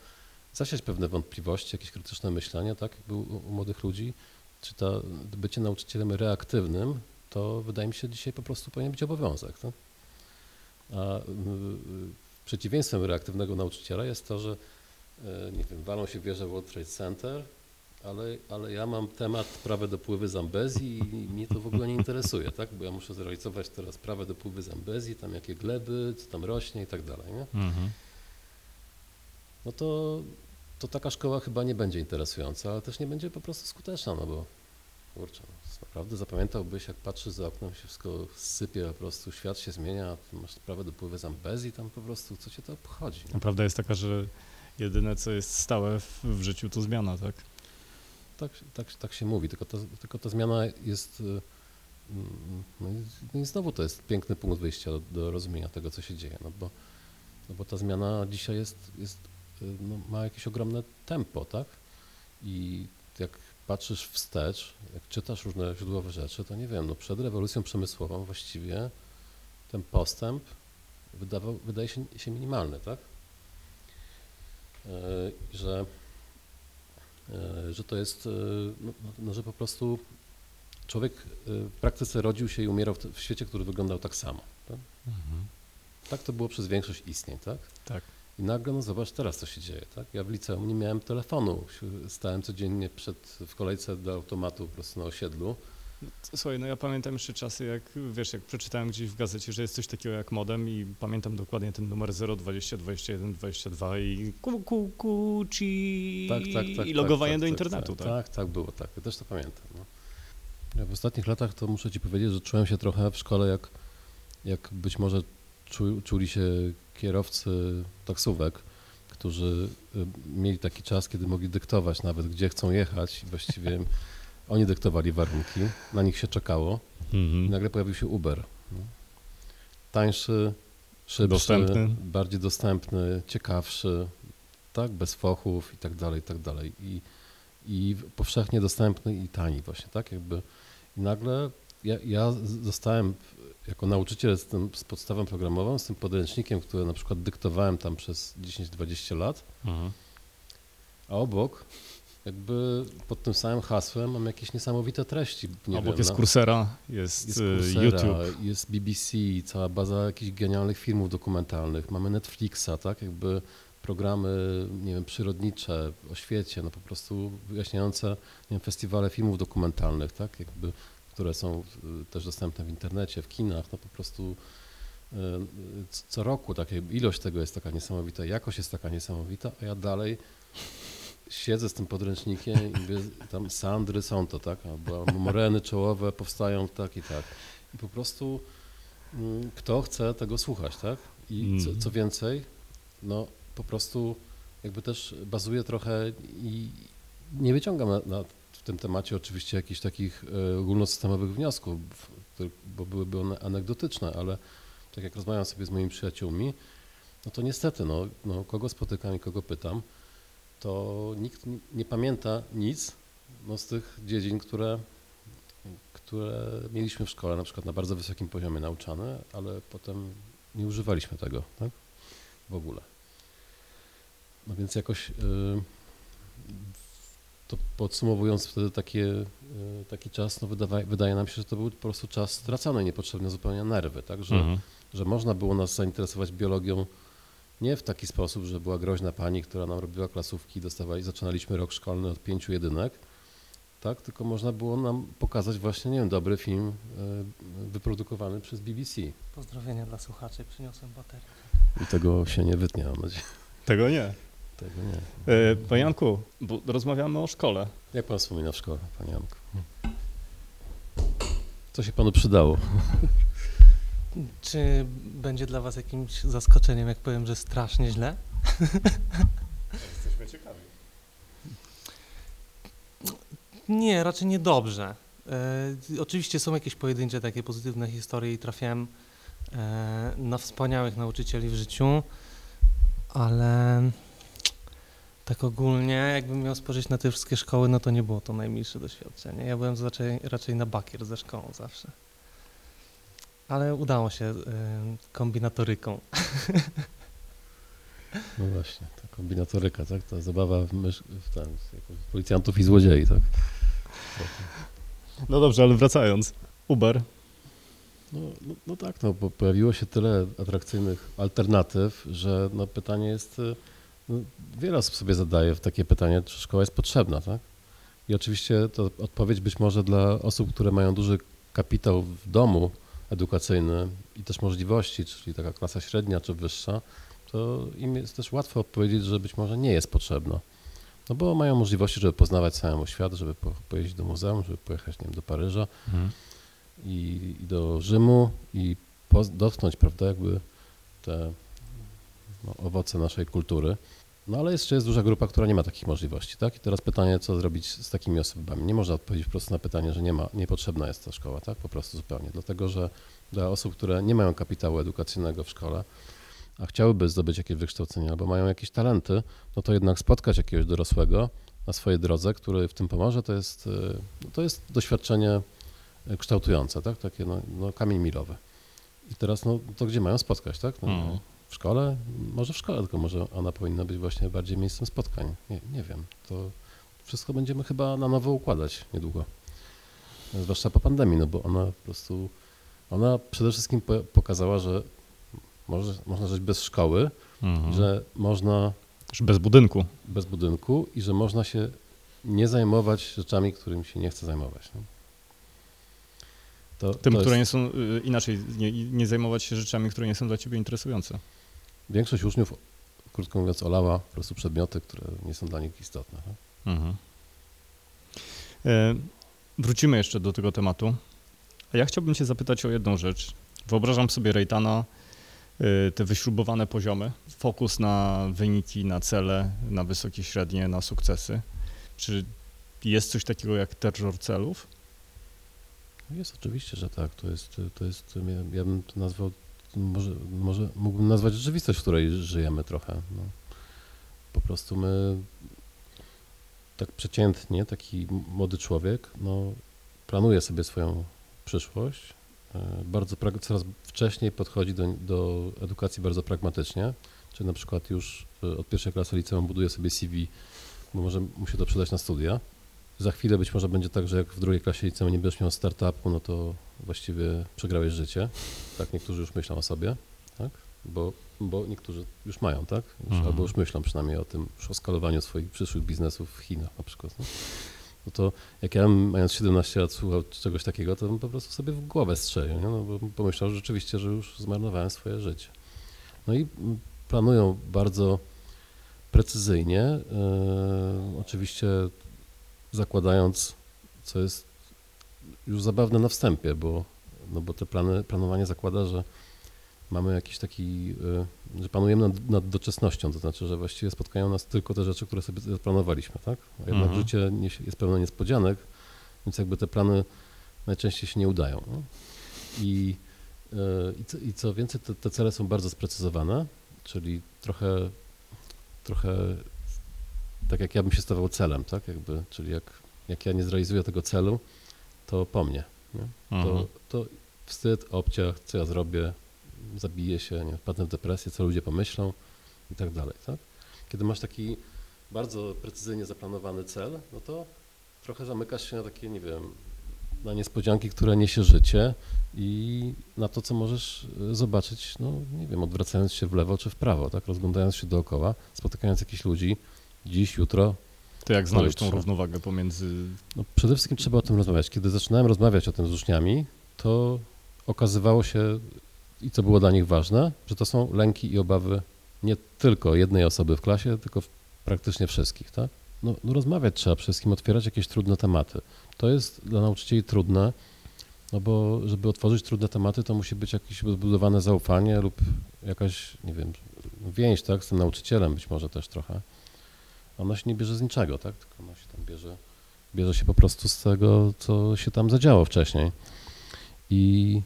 zasiać pewne wątpliwości, jakieś krytyczne myślenie, tak? Jakby u, u młodych ludzi, czy ta bycie nauczycielem reaktywnym, to wydaje mi się dzisiaj po prostu powinien być obowiązek, tak? A y, y, przeciwieństwem reaktywnego nauczyciela jest to, że nie wiem, walą się wieże World Trade Center, ale, ale ja mam temat prawe dopływy Zambezji i mnie to w ogóle nie interesuje, tak? Bo ja muszę zrealizować teraz prawe dopływy Zambezji, tam jakie gleby, co tam rośnie i tak dalej, nie? Mhm. No to, to taka szkoła chyba nie będzie interesująca, ale też nie będzie po prostu skuteczna, no bo kurczę, no, naprawdę zapamiętałbyś, jak patrzysz za oknem, się wszystko sypie, po prostu świat się zmienia, masz prawe dopływy Zambezji, tam po prostu, co cię to obchodzi? nie? Prawda jest taka, że jedyne, co jest stałe w, w życiu, to zmiana, tak? Tak, tak, tak się mówi, tylko, to, tylko ta zmiana jest. y, mm, No i, no i znowu to jest piękny punkt wyjścia do, do rozumienia tego, co się dzieje. No bo, no bo ta zmiana dzisiaj jest, jest, y, no, ma jakieś ogromne tempo, tak? I jak patrzysz wstecz, jak czytasz różne źródłowe rzeczy, to nie wiem, no przed rewolucją przemysłową właściwie ten postęp wydawał, wydaje się, się minimalny, tak? Że e, że to jest, e, no, no, no, że po prostu człowiek e, w praktyce rodził się i umierał w, w świecie, który wyglądał tak samo. Tak? Mhm. tak to było przez większość istnień, tak? Tak. I nagle, no zobacz teraz, co się dzieje, tak? Ja w liceum nie miałem telefonu, stałem codziennie przed, w kolejce do automatu po prostu na osiedlu. Słuchaj, no ja pamiętam jeszcze czasy, jak wiesz, jak przeczytałem gdzieś w gazecie, że jest coś takiego jak modem i pamiętam dokładnie ten numer 020 21 22 i ku, ku, ku, ci Tak, tak, tak. i logowanie tak, do tak, internetu, tak? tak? Tak, tak było, tak. Ja też to pamiętam. No. Ja w ostatnich latach to muszę ci powiedzieć, że czułem się trochę w szkole jak, jak być może czu, czuli się kierowcy taksówek, którzy y, mieli taki czas, kiedy mogli dyktować nawet, gdzie chcą jechać i właściwie (laughs) oni dyktowali warunki, na nich się czekało i Mhm. nagle pojawił się Uber. No. Tańszy, szybszy, Dostępny. bardziej dostępny, ciekawszy, tak, bez fochów i tak dalej, i tak dalej. I, i powszechnie dostępny i tani właśnie, tak, jakby i nagle ja, ja zostałem jako nauczyciel z, tym, z podstawą programową, z tym podręcznikiem, który na przykład dyktowałem tam przez 10-20 lat, a obok jakby pod tym samym hasłem mam jakieś niesamowite treści. Nie Obok wiem, jest no. Coursera, jest, Jest y, Coursera, YouTube. jest BBC, cała baza jakichś genialnych filmów dokumentalnych. Mamy Netflixa, tak? Jakby programy, nie wiem, przyrodnicze o świecie, no po prostu wyjaśniające, nie wiem, festiwale filmów dokumentalnych, tak? Jakby, które są y, też dostępne w internecie, w kinach, no po prostu y, co roku tak ilość tego jest taka niesamowita, jakość jest taka niesamowita, a ja dalej siedzę z tym podręcznikiem i mówię, tam sandry są to, tak? Albo moreny czołowe powstają tak i tak. I po prostu mm, kto chce tego słuchać, tak? I co, Mm. co więcej, no po prostu jakby też bazuję trochę i nie wyciągam na, na, w tym temacie oczywiście jakichś takich e, ogólnosystemowych wniosków, bo byłyby one anegdotyczne, ale tak jak rozmawiam sobie z moimi przyjaciółmi, no to niestety, no, no kogo spotykam i kogo pytam, to nikt nie pamięta nic no, z tych dziedzin, które, które mieliśmy w szkole, na przykład na bardzo wysokim poziomie nauczane, ale potem nie używaliśmy tego tak? w ogóle. No więc jakoś y, to podsumowując wtedy takie, y, taki czas, no wydawa, wydaje nam się, że to był po prostu czas stracony, niepotrzebne zupełnie nerwy, tak? Że, Mhm. że można było nas zainteresować biologią nie w taki sposób, że była groźna pani, która nam robiła klasówki, dostawali, zaczynaliśmy rok szkolny od pięciu jedynek, tak? Tylko można było nam pokazać właśnie, nie wiem, dobry film y, wyprodukowany przez BBC. Pozdrowienia dla słuchaczy, przyniosłem baterię. I tego się nie wytnie, mam nadzieję. Tego nie. Tego nie. E, Panie Janku, bo rozmawiamy o szkole. Jak pan wspomina w szkole, panie Janku? Co się panu przydało? Czy będzie dla Was jakimś zaskoczeniem, jak powiem, że strasznie źle? Jesteśmy ciekawi. Nie, raczej niedobrze. E, oczywiście są jakieś pojedyncze takie pozytywne historie i trafiałem e, na wspaniałych nauczycieli w życiu, ale tak ogólnie, jakbym miał spojrzeć na te wszystkie szkoły, no to nie było to najmilsze doświadczenie. Ja byłem raczej, raczej na bakier ze szkołą zawsze. Ale udało się e, kombinatoryką. (laughs) No właśnie, ta kombinatoryka, tak? Ta zabawa w, mysz, w ten, jako policjantów i złodziei, tak? No dobrze, ale wracając. Uber. No, no, no tak, no, bo pojawiło się tyle atrakcyjnych alternatyw, że no, pytanie jest, y, no, wiele osób sobie zadaje takie pytanie, czy szkoła jest potrzebna, tak? I oczywiście to odpowiedź być może dla osób, które mają duży kapitał w domu edukacyjny i też możliwości, czyli taka klasa średnia czy wyższa, to im jest też łatwo odpowiedzieć, że być może nie jest potrzebna. No bo mają możliwości, żeby poznawać całą świat, żeby po, pojeździć do muzeum, żeby pojechać nie wiem, do Paryża, i, i do Rzymu i dotknąć, prawda, jakby te no, owoce naszej kultury. No ale jeszcze jest duża grupa, która nie ma takich możliwości, tak? I teraz pytanie, co zrobić z takimi osobami? Nie można odpowiedzieć po prostu na pytanie, że nie ma, niepotrzebna jest ta szkoła, tak? Po prostu zupełnie. Dlatego, że dla osób, które nie mają kapitału edukacyjnego w szkole, a chciałyby zdobyć jakieś wykształcenie albo mają jakieś talenty, no to jednak spotkać jakiegoś dorosłego na swojej drodze, który w tym pomoże, to jest, y, no to jest doświadczenie y, kształtujące, tak? Takie no, no, kamień milowy. I teraz no, to gdzie mają spotkać, tak? No, Mhm. W szkole? Może w szkole, tylko może ona powinna być właśnie bardziej miejscem spotkań. Nie, nie wiem. To wszystko będziemy chyba na nowo układać niedługo. Zwłaszcza po pandemii, no bo ona po prostu, ona przede wszystkim po- pokazała, że może, można żyć bez szkoły, Mhm. że można Już bez budynku. bez budynku i że można się nie zajmować rzeczami, którymi się nie chce zajmować. No. To, Tym, to które nie jest, są, y, inaczej, nie, nie zajmować się rzeczami, które nie są dla ciebie interesujące. Większość uczniów, krótko mówiąc, olała po prostu przedmioty, które nie są dla nich istotne. No. Mhm. E, wrócimy jeszcze do tego tematu. A ja chciałbym cię zapytać o jedną rzecz. Wyobrażam sobie Rejtana, y, te wyśrubowane poziomy, fokus na wyniki, na cele, na wysokie, średnie, na sukcesy. Czy jest coś takiego jak terror celów? Jest oczywiście, że tak. To jest, to jest ja bym to nazwał może, może mógłbym nazwać rzeczywistość, w której żyjemy trochę. No. Po prostu my tak przeciętnie, taki młody człowiek, no, planuje sobie swoją przyszłość, e, bardzo coraz wcześniej podchodzi do, do edukacji bardzo pragmatycznie, czyli na przykład już e, od pierwszej klasy liceum buduje sobie CV, bo może mu się to przydać na studia. Za chwilę być może będzie tak, że jak w drugiej klasie liceum nie będziesz miał startupu, no to właściwie przegrałeś życie. Tak niektórzy już myślą o sobie, tak? Bo, bo niektórzy już mają, tak? Już, Mhm. Albo już myślą przynajmniej o tym, już o skalowaniu swoich przyszłych biznesów w Chinach na przykład. No, no to jak ja mając 17 lat słuchał czegoś takiego, to bym po prostu sobie w głowę strzelił, nie? No, bo pomyślał że rzeczywiście, że już zmarnowałem swoje życie. No i planują bardzo precyzyjnie, e, oczywiście zakładając, co jest już zabawne na wstępie, bo, no bo te plany, planowanie zakłada, że mamy jakiś taki, y, że panujemy nad, nad doczesnością, to znaczy, że właściwie spotkają nas tylko te rzeczy, które sobie zaplanowaliśmy, tak? A jednak Mhm. życie jest pełne niespodzianek, więc jakby te plany najczęściej się nie udają. No? I, y, i, co, I co więcej, te, te cele są bardzo sprecyzowane, czyli trochę, trochę tak jak ja bym się stawał celem, tak? Jakby, czyli jak, jak ja nie zrealizuję tego celu, to po mnie. Nie? Mhm. to, to wstyd, obciach, co ja zrobię, zabiję się, nie, wpadnę w depresję, co ludzie pomyślą i tak dalej, tak? Kiedy masz taki bardzo precyzyjnie zaplanowany cel, no to trochę zamykasz się na takie, nie wiem, na niespodzianki, które niesie życie i na to, co możesz y, zobaczyć, no nie wiem, odwracając się w lewo czy w prawo, tak? Rozglądając się dookoła, spotykając jakichś ludzi dziś, jutro, To jak znaleźć tą równowagę pomiędzy... no, przede wszystkim trzeba o tym rozmawiać. Kiedy zaczynałem rozmawiać o tym z uczniami, to okazywało się, i co było dla nich ważne, że to są lęki i obawy nie tylko jednej osoby w klasie, tylko praktycznie wszystkich. Tak? No, no rozmawiać trzeba przede wszystkim, otwierać jakieś trudne tematy. To jest dla nauczycieli trudne, no bo żeby otworzyć trudne tematy, to musi być jakieś zbudowane zaufanie lub jakaś, nie wiem, więź tak, z tym nauczycielem być może też trochę. Ono się nie bierze z niczego, tak? tylko ono się tam bierze bierze się po prostu z tego, co się tam zadziało wcześniej. I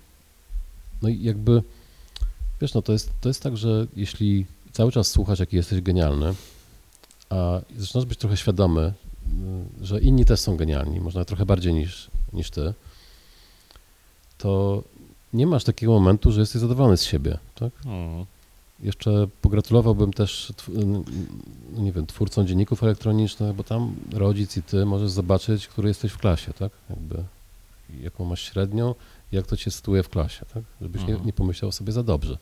no i jakby, wiesz, no to jest, to jest tak, że jeśli cały czas słuchasz, jaki jesteś genialny, a zaczynasz być trochę świadomy, y, że inni też są genialni, może nawet trochę bardziej niż, niż ty, to nie masz takiego momentu, że jesteś zadowolony z siebie, tak? O, Jeszcze pogratulowałbym też, nie wiem, twórcom dzienników elektronicznych, bo tam rodzic i ty możesz zobaczyć, który jesteś w klasie, tak? Jakby, jaką masz średnią, jak to cię sytuuje w klasie, tak? Żebyś nie, Mhm. nie pomyślał sobie za dobrze.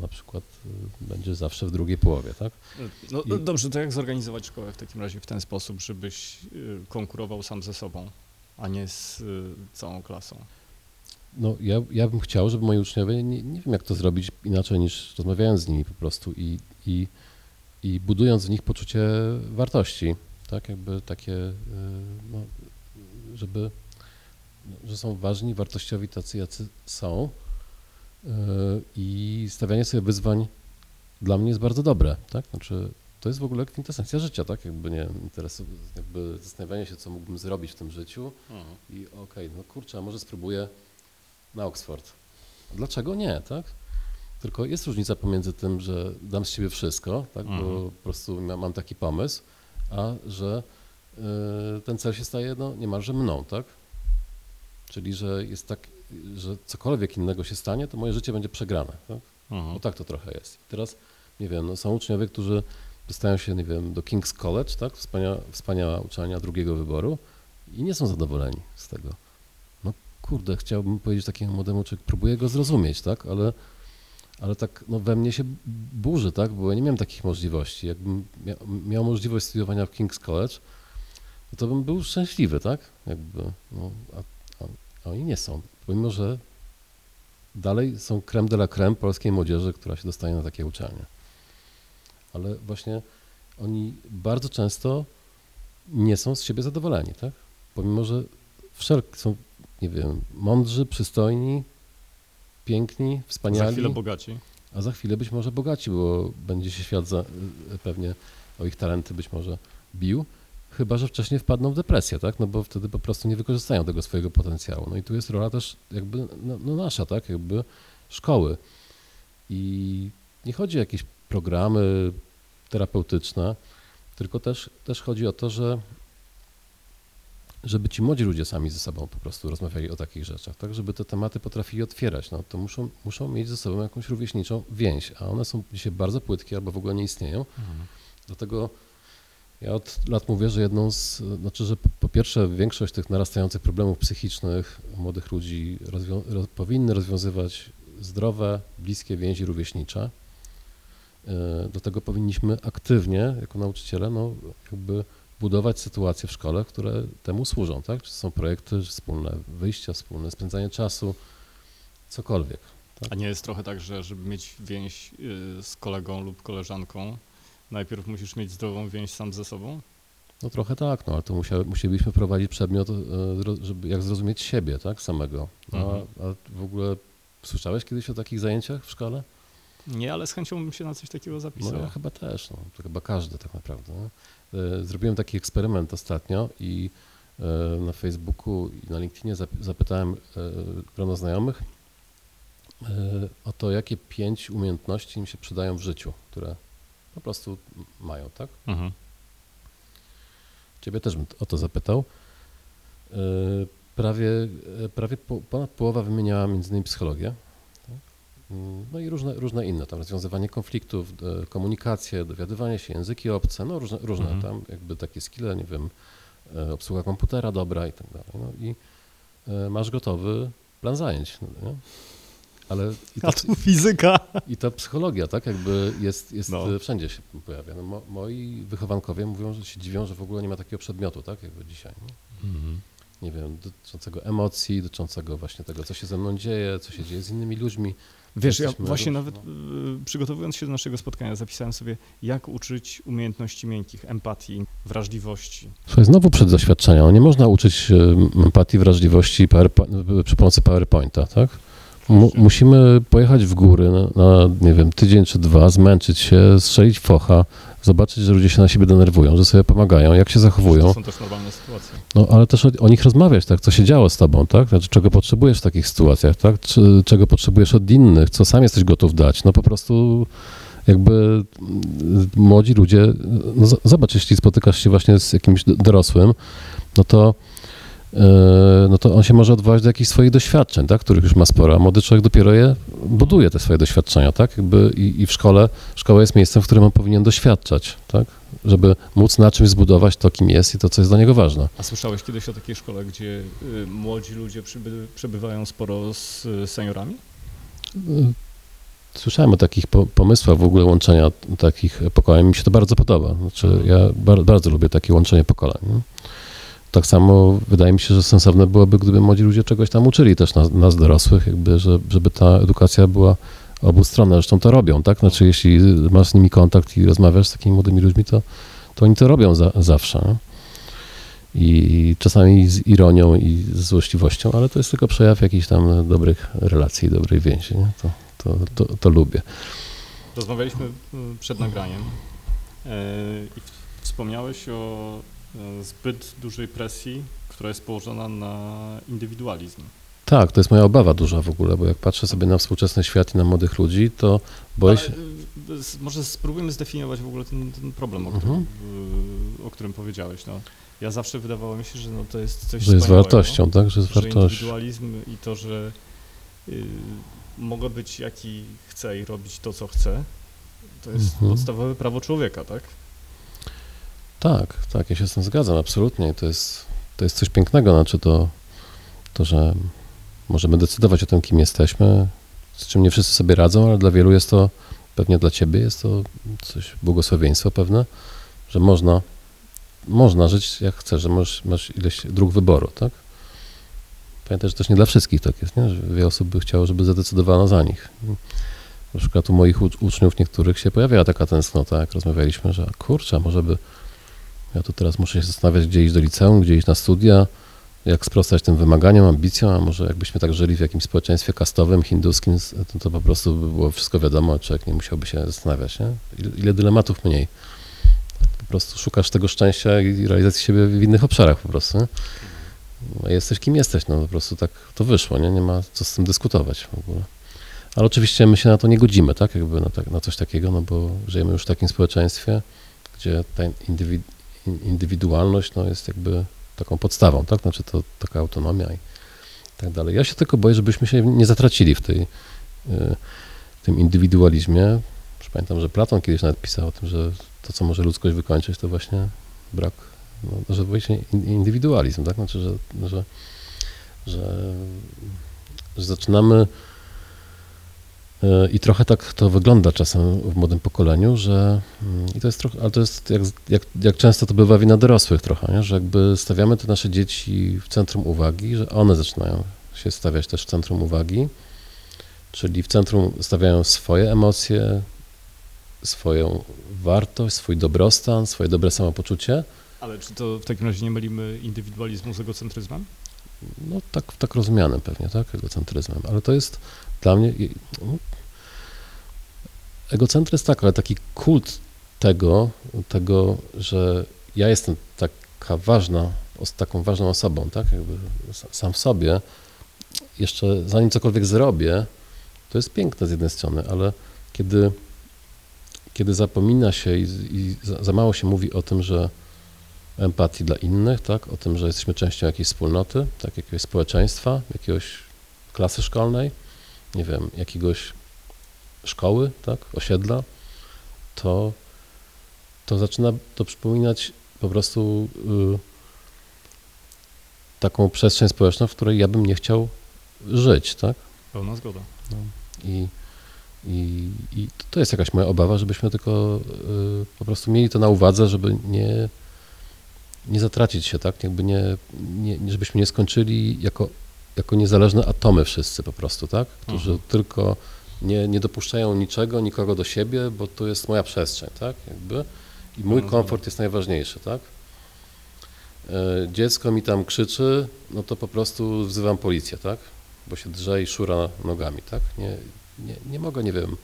Na przykład y, będzie zawsze w drugiej połowie, tak? No, I- no dobrze, to jak zorganizować szkołę w takim razie w ten sposób, żebyś y, konkurował sam ze sobą, a nie z y, całą klasą? No, ja, ja bym chciał, żeby moi uczniowie, nie, nie wiem jak to zrobić inaczej niż rozmawiając z nimi po prostu i, i, i budując w nich poczucie wartości, tak, jakby takie, y, no, żeby, no, że są ważni, wartościowi tacy, jacy są y, i stawianie sobie wyzwań dla mnie jest bardzo dobre, tak, znaczy to jest w ogóle kwintesencja życia, tak, jakby nie interesu, jakby zastanawianie się, co mógłbym zrobić w tym życiu, i okej, no kurczę, a może spróbuję na Oxford. Dlaczego nie, tak? Tylko jest różnica pomiędzy tym, że dam z siebie wszystko, tak, bo Mhm. po prostu ma- mam taki pomysł, a że y, ten cel się staje no, niemalże mną, tak? Czyli, że jest tak, że cokolwiek innego się stanie, to moje życie będzie przegrane, tak? Mhm. Bo tak to trochę jest. Teraz, nie wiem, no, są uczniowie, którzy dostają się, nie wiem, do King's College, tak? Wspania, wspaniała uczelnia drugiego wyboru i nie są zadowoleni z tego. Kurde, chciałbym powiedzieć takiemu młodemu człowiekowi, próbuję go zrozumieć, tak? Ale, ale tak no, we mnie się burzy, tak? Bo ja nie miałem takich możliwości. Jakbym mia, miał możliwość studiowania w King's College, no to bym był szczęśliwy, tak? Jakby, no, a, a, a oni nie są. Pomimo, że dalej są creme de la creme polskiej młodzieży, która się dostaje na takie uczelnie. Ale właśnie oni bardzo często nie są z siebie zadowoleni, tak? Pomimo, że wszelk są, nie wiem, mądrzy, przystojni, piękni, Za wspaniali, chwilę bogaci. a za chwilę być może bogaci, bo będzie się świat za, pewnie o ich talenty być może bił, chyba że wcześniej wpadną w depresję, tak? No bo wtedy po prostu nie wykorzystają tego swojego potencjału. No i tu jest rola też jakby no, no nasza, tak? Jakby szkoły. I nie chodzi o jakieś programy terapeutyczne, tylko też, też chodzi o to, że żeby ci młodzi ludzie sami ze sobą po prostu rozmawiali o takich rzeczach, tak, żeby te tematy potrafili otwierać, no to muszą, muszą mieć ze sobą jakąś rówieśniczą więź, a one są dzisiaj bardzo płytkie albo w ogóle nie istnieją. Dlatego ja od lat mówię, że jedną z, znaczy, że po, pierwsze większość tych narastających problemów psychicznych młodych ludzi rozwią, roz, powinny rozwiązywać zdrowe, bliskie więzi rówieśnicze. Yy, Do tego powinniśmy aktywnie, jako nauczyciele, no, jakby budować sytuacje w szkole, które temu służą, tak? Czy są projekty wspólne wyjścia, wspólne spędzanie czasu, cokolwiek. A nie jest trochę tak, że żeby mieć więź y, z kolegą lub koleżanką, najpierw musisz mieć zdrową więź sam ze sobą? No trochę tak, no ale to musiał, musielibyśmy prowadzić przedmiot, zro- żeby jak zrozumieć siebie, tak, samego. No, Mhm. a, a w ogóle słyszałeś kiedyś o takich zajęciach w szkole? Nie, ale z chęcią bym się na coś takiego No zapisał. ja chyba też, no, to chyba każdy tak naprawdę. nie? E, Zrobiłem taki eksperyment ostatnio i e, na Facebooku i na LinkedInie zap- zapytałem e, grono znajomych o to, jakie pięć umiejętności im się przydają w życiu, które po prostu mają, tak? Mhm. Ciebie też bym o to zapytał. Prawie, prawie po, ponad połowa wymieniała między innymi psychologię. Mm, No i różne, różne inne, tam rozwiązywanie konfliktów, komunikację, dowiadywanie się, języki obce, no różne, różne Mhm. tam jakby takie skille, nie wiem, e, obsługa komputera dobra i tak dalej. No i e, masz gotowy plan zajęć, no? Ale i A to, tu fizyka. i ta psychologia, tak, jakby jest, jest No. wszędzie się pojawia. No, mo, moi wychowankowie mówią, że się dziwią, że w ogóle nie ma takiego przedmiotu, tak, jakby dzisiaj. Nie, nie wiem, dotyczącego emocji, dotyczącego właśnie tego, co się ze mną dzieje, co się dzieje z innymi ludźmi. Wiesz, ja właśnie nawet y, przygotowując się do naszego spotkania zapisałem sobie, jak uczyć umiejętności miękkich, empatii, wrażliwości. Słuchaj, znowu przed doświadczenia. Nie można uczyć empatii, wrażliwości przy pomocy PowerPointa, tak? Mu, musimy pojechać w góry na, na, nie wiem, tydzień czy dwa, zmęczyć się, strzelić focha, zobaczyć, że ludzie się na siebie denerwują, że sobie pomagają, jak się zachowują. To są też normalne sytuacje. No, ale też o, o nich rozmawiać, tak, co się działo z tobą, tak, znaczy czego potrzebujesz w takich sytuacjach, tak, Czy, czego potrzebujesz od innych, co sam jesteś gotów dać, no po prostu jakby mm, młodzi ludzie, no zobacz, jeśli spotykasz się właśnie z jakimś dorosłym, no to no to on się może odwołać do jakichś swoich doświadczeń, tak, których już ma sporo, a młody człowiek dopiero je buduje te swoje doświadczenia, tak, jakby i, i w szkole, szkoła jest miejscem, w którym on powinien doświadczać, tak, żeby móc na czymś zbudować to, kim jest i to, co jest dla niego ważne. A słyszałeś kiedyś o takiej szkole, gdzie y, młodzi ludzie przebywają sporo z y, seniorami? Słyszałem o takich po, pomysłach w ogóle łączenia takich pokoleń. Mi się to bardzo podoba. Znaczy, ja bar, bardzo lubię takie łączenie pokoleń. nie? Tak samo wydaje mi się, że sensowne byłoby, gdyby młodzi ludzie czegoś tam uczyli też nas, nas dorosłych, jakby, że, żeby ta edukacja była obustronna. Zresztą to robią, tak? Znaczy, jeśli masz z nimi kontakt i rozmawiasz z takimi młodymi ludźmi, to, to oni to robią za, zawsze. I czasami z ironią i z złośliwością, ale to jest tylko przejaw jakichś tam dobrych relacji, dobrej więzi. Nie? To, to, to, to lubię. Rozmawialiśmy y, przed nagraniem y, i wspomniałeś o zbyt dużej presji, która jest położona na indywidualizm. Tak, to jest moja obawa duża w ogóle, bo jak patrzę sobie na współczesny świat i na młodych ludzi, to boję się... Z- może spróbujmy zdefiniować w ogóle ten, ten problem, o którym, Mhm. o którym powiedziałeś. No. Ja zawsze wydawało mi się, że no, to jest coś Że jest wartością, tak? Że jest że wartością. indywidualizm i to, że y, mogę być jaki chcę i robić to, co chcę, to jest Mhm. podstawowe prawo człowieka, tak? Tak, tak, ja się z tym zgadzam, absolutnie. To jest, to jest coś pięknego, znaczy to, to, że możemy decydować o tym, kim jesteśmy, z czym nie wszyscy sobie radzą, ale dla wielu jest to, pewnie dla ciebie jest to coś, błogosławieństwo pewne, że można, można żyć jak chcesz, że masz, masz ileś dróg wyboru, tak? Pamiętaj, że też nie dla wszystkich tak jest, nie? że wiele osób by chciało, żeby zadecydowano za nich. Na przykład u moich ucz- uczniów niektórych się pojawiała taka tęsknota, jak rozmawialiśmy, że kurczę, może by ja tu teraz muszę się zastanawiać, gdzie iść do liceum, gdzie iść na studia, jak sprostać tym wymaganiom, ambicjom, a może jakbyśmy tak żyli w jakimś społeczeństwie kastowym, hinduskim, to, to po prostu by było wszystko wiadomo, człowiek nie musiałby się zastanawiać, nie? Ile, ile dylematów mniej. Po prostu szukasz tego szczęścia i realizacji siebie w innych obszarach po prostu, nie? No, jesteś kim jesteś, no po prostu tak to wyszło, nie? Nie ma co z tym dyskutować w ogóle. Ale oczywiście my się na to nie godzimy, tak? Jakby na, tak, na coś takiego, no bo żyjemy już w takim społeczeństwie, gdzie ta indywi, indywidualność no, jest jakby taką podstawą, tak? Znaczy to taka autonomia i tak dalej. Ja się tylko boję, żebyśmy się nie zatracili w tej, y, tym indywidualizmie. Już pamiętam, że Platon kiedyś nawet pisał o tym, że to, co może ludzkość wykończyć, to właśnie brak, no, że właśnie indywidualizm, tak? Znaczy, że, że, że, że zaczynamy i trochę tak to wygląda czasem w młodym pokoleniu, że mm, i to jest trochę, ale to jest jak, jak, jak często to bywa wina dorosłych trochę, nie? że jakby stawiamy te nasze dzieci w centrum uwagi, że one zaczynają się stawiać też w centrum uwagi, czyli w centrum stawiają swoje emocje, swoją wartość, swój dobrostan, swoje dobre samopoczucie. Ale czy to w takim razie nie mylimy indywidualizmu z egocentryzmem? No tak, tak rozumianym pewnie, tak, egocentryzmem, ale to jest dla mnie, egocentryzm tak, ale taki kult tego, tego, że ja jestem taka ważna, taką ważną osobą, tak, jakby sam w sobie, jeszcze zanim cokolwiek zrobię, to jest piękne z jednej strony, ale kiedy, kiedy zapomina się i, i za, za, mało się mówi o tym, że empatii dla innych, tak, o tym, że jesteśmy częścią jakiejś wspólnoty, tak, jakiegoś społeczeństwa, jakiegoś klasy szkolnej, nie wiem, jakiegoś szkoły, tak, osiedla, to, to zaczyna to przypominać po prostu y, taką przestrzeń społeczną, w której ja bym nie chciał żyć, tak? Pełna zgoda. No. I, i, I to jest jakaś moja obawa, żebyśmy tylko y, po prostu mieli to na uwadze, żeby nie, nie zatracić się, tak? Jakby nie, nie, żebyśmy nie skończyli jako, jako niezależne atomy wszyscy po prostu, tak? Którzy mhm. tylko nie, nie dopuszczają niczego, nikogo do siebie, bo to jest moja przestrzeń, tak? Jakby. I mój komfort jest najważniejszy, tak? E, dziecko mi tam krzyczy, no to po prostu wzywam policję, tak? Bo się drze i szura nogami, tak? Nie, nie, nie mogę, nie wiem,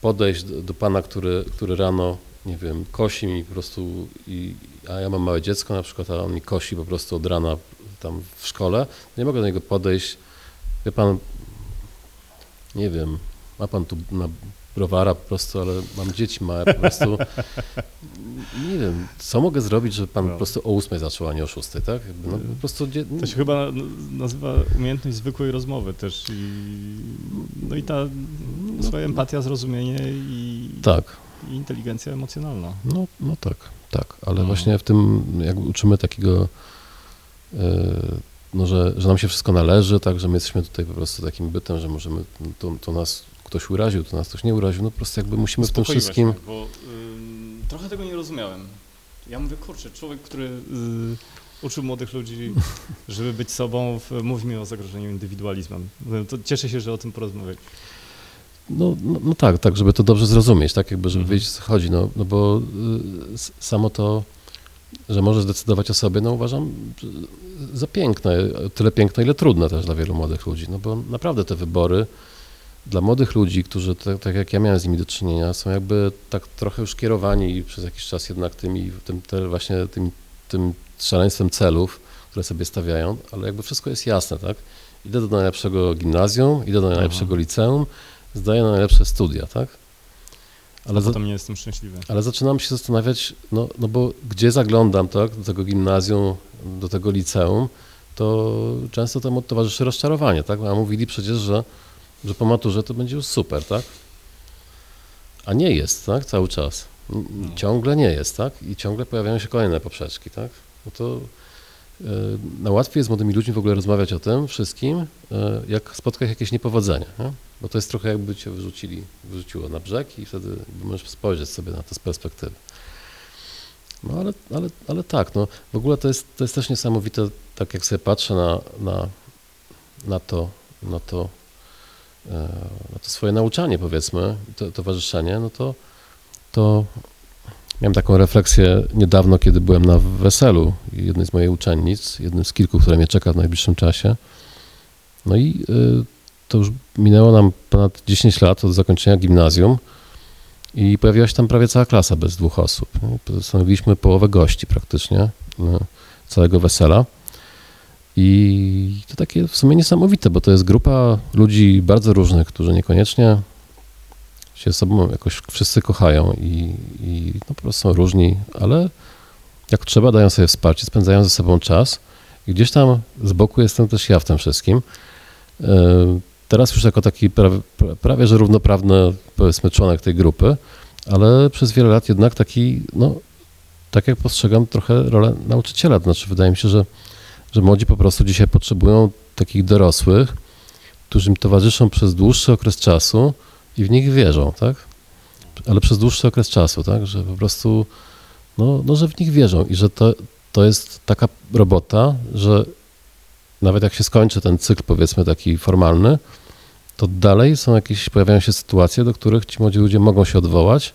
podejść do, do, pana, który, który rano, nie wiem, kosi mi po prostu, i, a ja mam małe dziecko na przykład, a on mi kosi po prostu od rana tam w szkole, nie mogę do niego podejść, wie pan, nie wiem, ma pan tu na browara po prostu, ale mam dzieci małe po prostu. (laughs) Nie wiem, co mogę zrobić, żeby pan no. po prostu o ósmej zaczął, a nie o szóstej, tak? No, po prostu... To się chyba nazywa umiejętność zwykłej rozmowy też i no i ta no, swoja empatia, zrozumienie i, tak. i inteligencja emocjonalna. No, no tak, tak, ale no. właśnie w tym jak uczymy takiego no, że, że nam się wszystko należy, tak, że my jesteśmy tutaj po prostu takim bytem, że możemy, to, to nas ktoś uraził, to nas ktoś nie uraził, no po prostu jakby musimy w tym wszystkim... Mnie, bo y, trochę tego nie rozumiałem. Ja mówię, kurczę, człowiek, który y, uczył młodych ludzi, (laughs) żeby być sobą, w, mówi mi o zagrożeniu indywidualizmem. To cieszę się, że o tym porozmawiać. No, no, no, tak, tak, żeby to dobrze zrozumieć, tak, jakby, żeby mhm. wiedzieć, co chodzi, no, no bo y, samo to, że możesz decydować o sobie, no uważam za piękne, tyle piękne, ile trudne też dla wielu młodych ludzi, no bo naprawdę te wybory dla młodych ludzi, którzy, tak, tak, jak ja miałem z nimi do czynienia, są jakby tak trochę już kierowani przez jakiś czas jednak tymi, tym, te właśnie tym, tym szaleństwem celów, które sobie stawiają, ale jakby wszystko jest jasne, tak? Idę do najlepszego gimnazjum, idę do najlepszego Aha. liceum, zdaję na najlepsze studia, tak? Ale za, nie jestem szczęśliwy. Ale zaczynam się zastanawiać, no, no bo gdzie zaglądam, tak, do tego gimnazjum, do tego liceum, to często temu towarzyszy rozczarowanie, tak? A mówili przecież, że że po maturze to będzie już super, tak? A nie jest, tak? Cały czas. No. Ciągle nie jest, tak? I ciągle pojawiają się kolejne poprzeczki, tak? No to yy, najłatwiej jest z młodymi ludźmi w ogóle rozmawiać o tym wszystkim, yy, jak spotkać jakieś niepowodzenie, nie? bo to jest trochę jakby cię wyrzucili, wyrzuciło na brzeg i wtedy możesz spojrzeć sobie na to z perspektywy. No ale, ale, ale tak, no w ogóle to jest, to jest też niesamowite, tak jak sobie patrzę na, na, na to, na to no to swoje nauczanie powiedzmy, to, towarzyszenie, no to, to miałem taką refleksję niedawno, kiedy byłem na weselu jednej z mojej uczennic, jednym z kilku, które mnie czeka w najbliższym czasie. No i y, to już minęło nam ponad 10 lat od zakończenia gimnazjum i pojawiła się tam prawie cała klasa bez dwóch osób. Stanowiliśmy połowę gości praktycznie y, całego wesela. I to takie w sumie niesamowite, bo to jest grupa ludzi bardzo różnych, którzy niekoniecznie się sobą jakoś wszyscy kochają i, i no po prostu są różni, ale jak trzeba, dają sobie wsparcie, spędzają ze sobą czas. I gdzieś tam z boku jestem też ja w tym wszystkim. E, Teraz już jako taki prawie, prawie że równoprawny, powiedzmy, członek tej grupy, ale przez wiele lat jednak taki, no, tak jak postrzegam trochę rolę nauczyciela. To znaczy, wydaje mi się, że, że młodzi po prostu dzisiaj potrzebują takich dorosłych, którzy im towarzyszą przez dłuższy okres czasu i w nich wierzą, tak? Ale przez dłuższy okres czasu, tak? Że po prostu, no, no że w nich wierzą i że to, to jest taka robota, że nawet jak się skończy ten cykl, powiedzmy, taki formalny, to dalej są jakieś, pojawiają się sytuacje, do których ci młodzi ludzie mogą się odwołać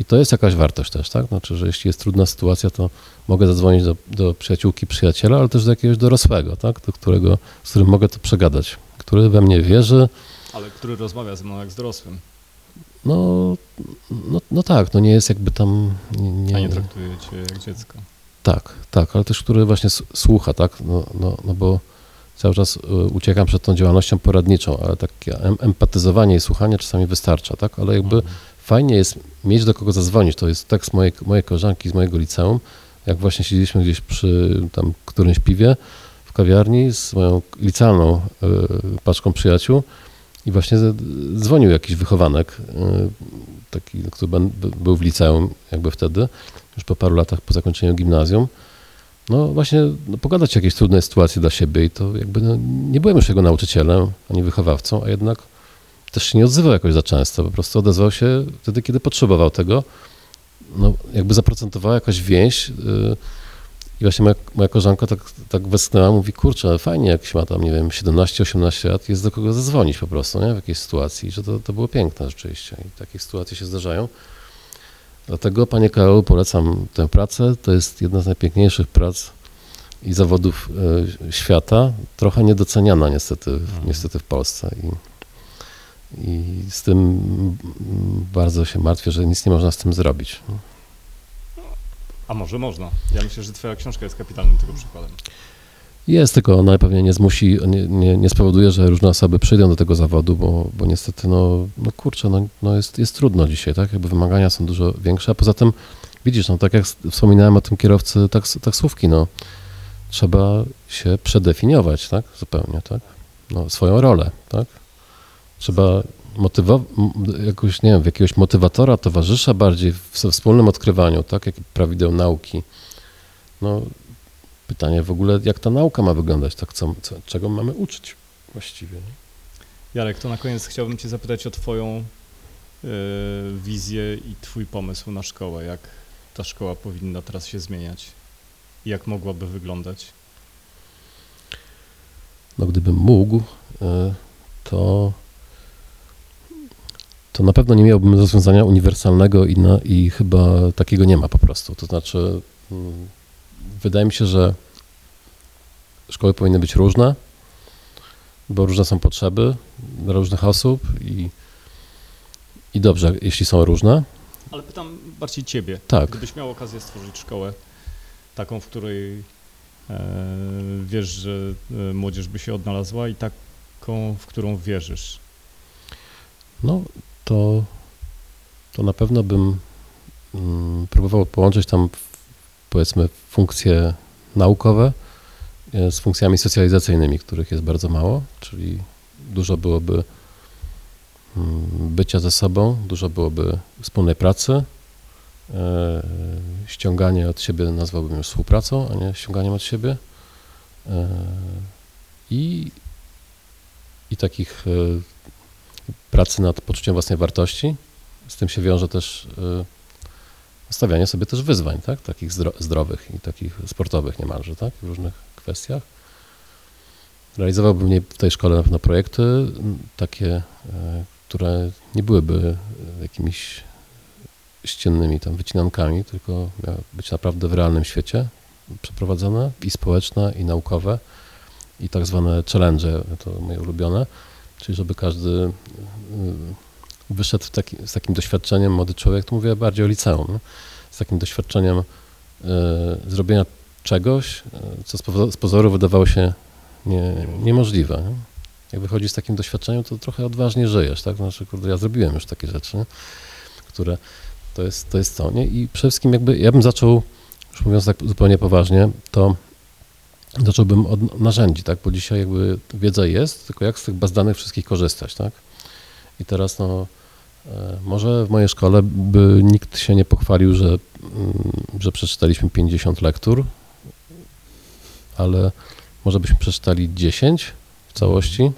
i to jest jakaś wartość też, tak? Znaczy, że jeśli jest trudna sytuacja, to mogę zadzwonić do, do przyjaciółki, przyjaciela, ale też do jakiegoś dorosłego, tak? Do którego, z którym mogę to przegadać, który we mnie wierzy. Ale który rozmawia ze mną jak z dorosłym, No, no, no tak, no nie jest jakby tam... Nie, a nie traktuje cię jak dziecko. Tak, tak, ale też który właśnie słucha, tak? No, no, no bo cały czas y, uciekam przed tą działalnością poradniczą, ale takie em- empatyzowanie i słuchanie czasami wystarcza, tak? Ale jakby Mhm. fajnie jest mieć do kogo zadzwonić. To jest tak z mojej, mojej koleżanki z mojego liceum, jak właśnie siedzieliśmy gdzieś przy tam którymś piwie w kawiarni z moją licealną y, paczką przyjaciół i właśnie dzwonił jakiś wychowanek, y, taki, który ben- by- był w liceum jakby wtedy, już po paru latach po zakończeniu gimnazjum. No właśnie no, pogadać o jakiejś trudnej sytuacji dla siebie i to jakby no, nie byłem już jego nauczycielem ani wychowawcą, a jednak też się nie odzywał jakoś za często, po prostu odezwał się wtedy, kiedy potrzebował tego. No jakby zaprocentowała jakaś więź yy, i właśnie moja, moja koleżanka tak, tak westchnęła, mówi, kurczę, fajnie jak się ma tam, nie wiem, 17-18 lat, jest do kogo zadzwonić po prostu, nie, w jakiejś sytuacji, że to, to było piękne rzeczywiście i takie sytuacje się zdarzają. Dlatego, panie Karolu, polecam tę pracę. To jest jedna z najpiękniejszych prac i zawodów e, świata. Trochę niedoceniana niestety, Mhm. niestety w Polsce. I, I z tym bardzo się martwię, że nic nie można z tym zrobić. A może można. Ja myślę, że twoja książka jest kapitalnym tego przykładem. Jest, tylko ona pewnie nie zmusi, nie, nie, nie spowoduje, że różne osoby przyjdą do tego zawodu, bo, bo niestety, no, no kurczę, no, no jest, jest trudno dzisiaj, tak? Jakby wymagania są dużo większe, a poza tym, widzisz, no tak jak wspominałem o tym kierowcy taks, taksówki, no trzeba się przedefiniować, tak? Zupełnie, tak? No, swoją rolę, tak? Trzeba motywować, jakoś, nie wiem, jakiegoś motywatora, towarzysza bardziej w we wspólnym odkrywaniu, tak? Jak prawideł nauki. No, pytanie w ogóle, jak ta nauka ma wyglądać, tak? Co, co, czego mamy uczyć właściwie? Nie? Jarek, to na koniec chciałbym cię zapytać o twoją y, wizję i twój pomysł na szkołę. Jak ta szkoła powinna teraz się zmieniać? I Jak mogłaby wyglądać? No, gdybym mógł, y, to, to na pewno nie miałbym rozwiązania uniwersalnego i, na, i chyba takiego nie ma po prostu. To znaczy, mm, wydaje mi się, że szkoły powinny być różne, bo różne są potrzeby dla różnych osób i, i dobrze, jeśli są różne. Ale pytam bardziej ciebie. Tak. Gdybyś miał okazję stworzyć szkołę taką, w której e, wiesz, że e, młodzież by się odnalazła i taką, w którą wierzysz. No, to, to na pewno bym mm, próbował połączyć tam, powiedzmy, funkcje naukowe e, z funkcjami socjalizacyjnymi, których jest bardzo mało, czyli dużo byłoby mm, bycia ze sobą, dużo byłoby wspólnej pracy, e, ściąganie od siebie nazwałbym już współpracą, a nie ściąganiem od siebie e, i, i takich pracy nad poczuciem własnej wartości. Z tym się wiąże też y, stawianie sobie też wyzwań, tak? takich zdro- zdrowych i takich sportowych niemalże, tak? w różnych kwestiach. Realizowałbym w tej szkole na pewno projekty takie, y, które nie byłyby y, jakimiś ściennymi tam wycinankami, tylko miały być naprawdę w realnym świecie przeprowadzone i społeczne, i naukowe, i tak zwane challenge, to moje ulubione, czyli żeby każdy y, wyszedł taki, z takim doświadczeniem, młody człowiek, tu mówię bardziej o liceum, z takim doświadczeniem y, zrobienia czegoś, y, co z pozoru wydawało się nie, niemożliwe. Nie? Jak wychodzisz z takim doświadczeniem, to trochę odważnie żyjesz, tak? Znaczy, kurde, ja zrobiłem już takie rzeczy, które to jest, to jest to, nie? I przede wszystkim jakby, ja bym zaczął, już mówiąc tak zupełnie poważnie, to zacząłbym od narzędzi, tak? Bo dzisiaj jakby wiedza jest, tylko jak z tych baz danych wszystkich korzystać, tak? I teraz no, e, może w mojej szkole by nikt się nie pochwalił, że, mm, że przeczytaliśmy 50 lektur, ale może byśmy przeczytali 10 w całości,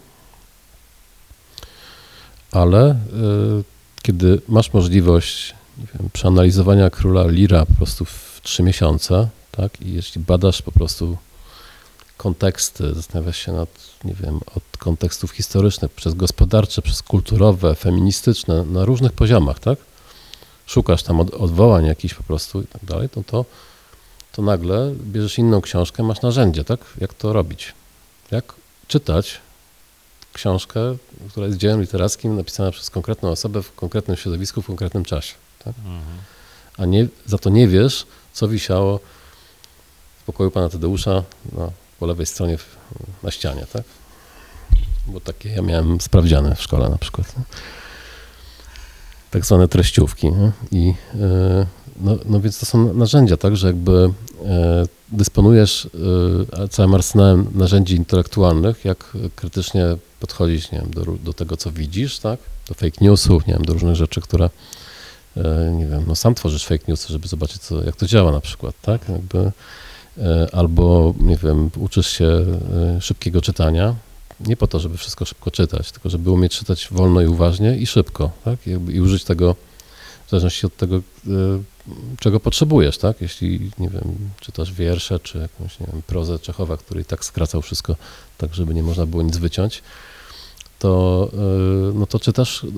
ale y, kiedy masz możliwość wiem, przeanalizowania króla Lira po prostu w 3 miesiące, tak, i jeśli badasz po prostu konteksty, zastanawiasz się nad, nie wiem, od kontekstów historycznych, przez gospodarcze, przez kulturowe, feministyczne, na różnych poziomach, tak, szukasz tam od, odwołań jakichś po prostu i tak dalej, to, to, to nagle bierzesz inną książkę, masz narzędzie, tak, jak to robić, jak czytać książkę, która jest dziełem literackim napisana przez konkretną osobę w konkretnym środowisku, w konkretnym czasie. Tak? A nie, za to nie wiesz, co wisiało w pokoju pana Tadeusza no, po lewej stronie na ścianie. Tak? Bo takie ja miałem sprawdziane w szkole na przykład. Tak zwane treściówki. Nie? I, yy, no, no więc to są narzędzia, tak, że jakby e, dysponujesz e, całym arsenałem narzędzi intelektualnych, jak krytycznie podchodzić nie wiem, do, do tego, co widzisz, tak, do fake newsów, nie wiem, do różnych rzeczy, które, e, nie wiem, no sam tworzysz fake newsy, żeby zobaczyć, co, jak to działa na przykład, tak, jakby, albo, nie wiem, uczysz się szybkiego czytania, nie po to, żeby wszystko szybko czytać, tylko żeby umieć czytać wolno i uważnie i szybko, tak, i, użyć tego w zależności od tego, czego potrzebujesz, tak? Jeśli, nie wiem, czytasz wiersze, czy jakąś, nie wiem, prozę Czechowa, który i tak skracał wszystko tak, żeby nie można było nic wyciąć, to, y, no to czytasz y,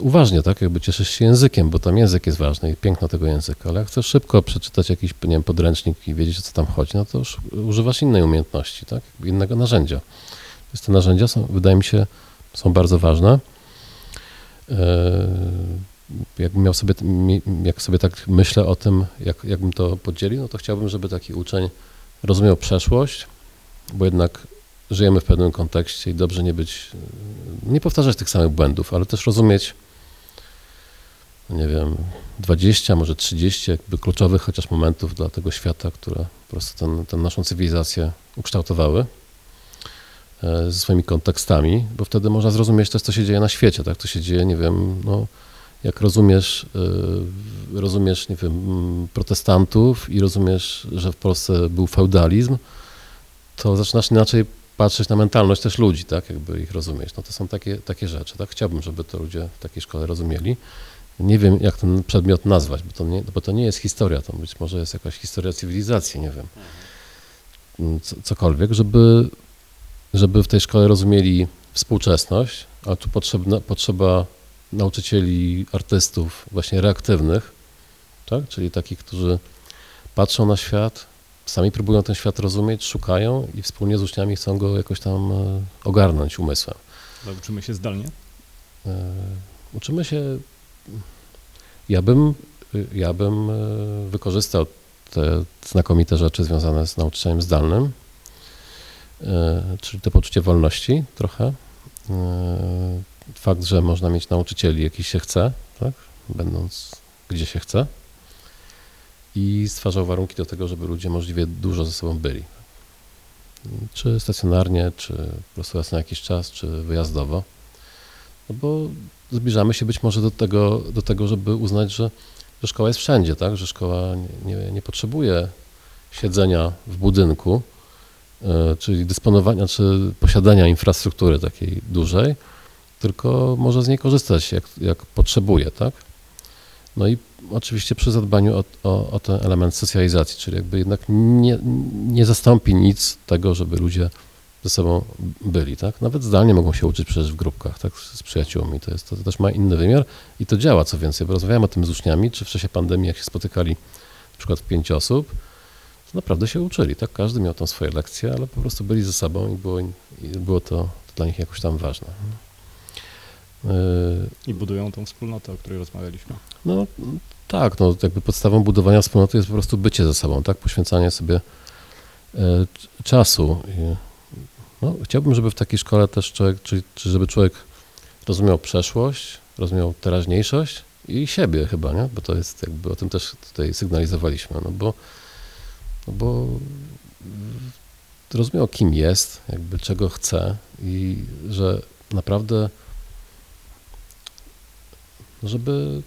uważnie, tak? Jakby cieszysz się językiem, bo tam język jest ważny i piękno tego języka, ale jak chcesz szybko przeczytać jakiś, nie wiem, podręcznik i wiedzieć, o co tam chodzi, no to już używasz innej umiejętności, tak? Innego narzędzia. Więc te narzędzia są, wydaje mi się, są bardzo ważne. Y, jakbym miał sobie, jak sobie tak myślę o tym, jak, jakbym to podzielił, no to chciałbym, żeby taki uczeń rozumiał przeszłość, bo jednak żyjemy w pewnym kontekście i dobrze nie być, nie powtarzać tych samych błędów, ale też rozumieć, nie wiem, 20, może 30 jakby kluczowych chociaż momentów dla tego świata, które po prostu ten, ten naszą cywilizację ukształtowały e, ze swoimi kontekstami, bo wtedy można zrozumieć też, co się dzieje na świecie, tak, co się dzieje, nie wiem, no, jak rozumiesz, y, rozumiesz, nie wiem, protestantów i rozumiesz, że w Polsce był feudalizm, to zaczynasz inaczej patrzeć na mentalność też ludzi, tak, jakby ich rozumieć. No to są takie, takie rzeczy, tak. Chciałbym, żeby to ludzie w takiej szkole rozumieli. Nie wiem, jak ten przedmiot nazwać, bo to nie, bo to nie jest historia, to być może jest jakaś historia cywilizacji, nie wiem, cokolwiek, żeby, żeby w tej szkole rozumieli współczesność, ale tu potrzebna, potrzeba nauczycieli, artystów właśnie reaktywnych, tak? czyli takich, którzy patrzą na świat, sami próbują ten świat rozumieć, szukają i wspólnie z uczniami chcą go jakoś tam e, ogarnąć umysłem. Ale uczymy się zdalnie? E, uczymy się, ja bym, ja bym e, wykorzystał te znakomite rzeczy związane z nauczeniem zdalnym, czyli to poczucie wolności trochę, fakt, że można mieć nauczycieli, jaki się chce, tak? będąc gdzie się chce i stwarzał warunki do tego, żeby ludzie możliwie dużo ze sobą byli. Czy stacjonarnie, czy po prostu raz na jakiś czas, czy wyjazdowo. No bo zbliżamy się być może do tego, do tego żeby uznać, że, że szkoła jest wszędzie, tak? że szkoła nie, nie, potrzebuje siedzenia w budynku, e, czyli dysponowania, czy posiadania infrastruktury takiej dużej, tylko może z niej korzystać jak, jak potrzebuje, tak? No i oczywiście przy zadbaniu o, o, o, ten element socjalizacji, czyli jakby jednak nie, nie zastąpi nic tego, żeby ludzie ze sobą byli, tak? Nawet zdalnie mogą się uczyć przecież w grupkach, tak? Z przyjaciółmi, to, jest, to, też ma inny wymiar i to działa, co więcej, bo rozmawiałem o tym z uczniami, czy w czasie pandemii, jak się spotykali na przykład w pięć osób, to naprawdę się uczyli, tak? Każdy miał tam swoje lekcje, ale po prostu byli ze sobą i było, i było to, to dla nich jakoś tam ważne. I budują tą wspólnotę, o której rozmawialiśmy. No tak, no jakby podstawą budowania wspólnoty jest po prostu bycie ze sobą, tak? Poświęcanie sobie e, czasu. No, chciałbym, żeby w takiej szkole też człowiek, czy, czy żeby człowiek rozumiał przeszłość, rozumiał teraźniejszość i siebie chyba, nie? Bo to jest jakby, o tym też tutaj sygnalizowaliśmy, no bo, no bo mm, rozumiał kim jest, jakby czego chce i że naprawdę żeby,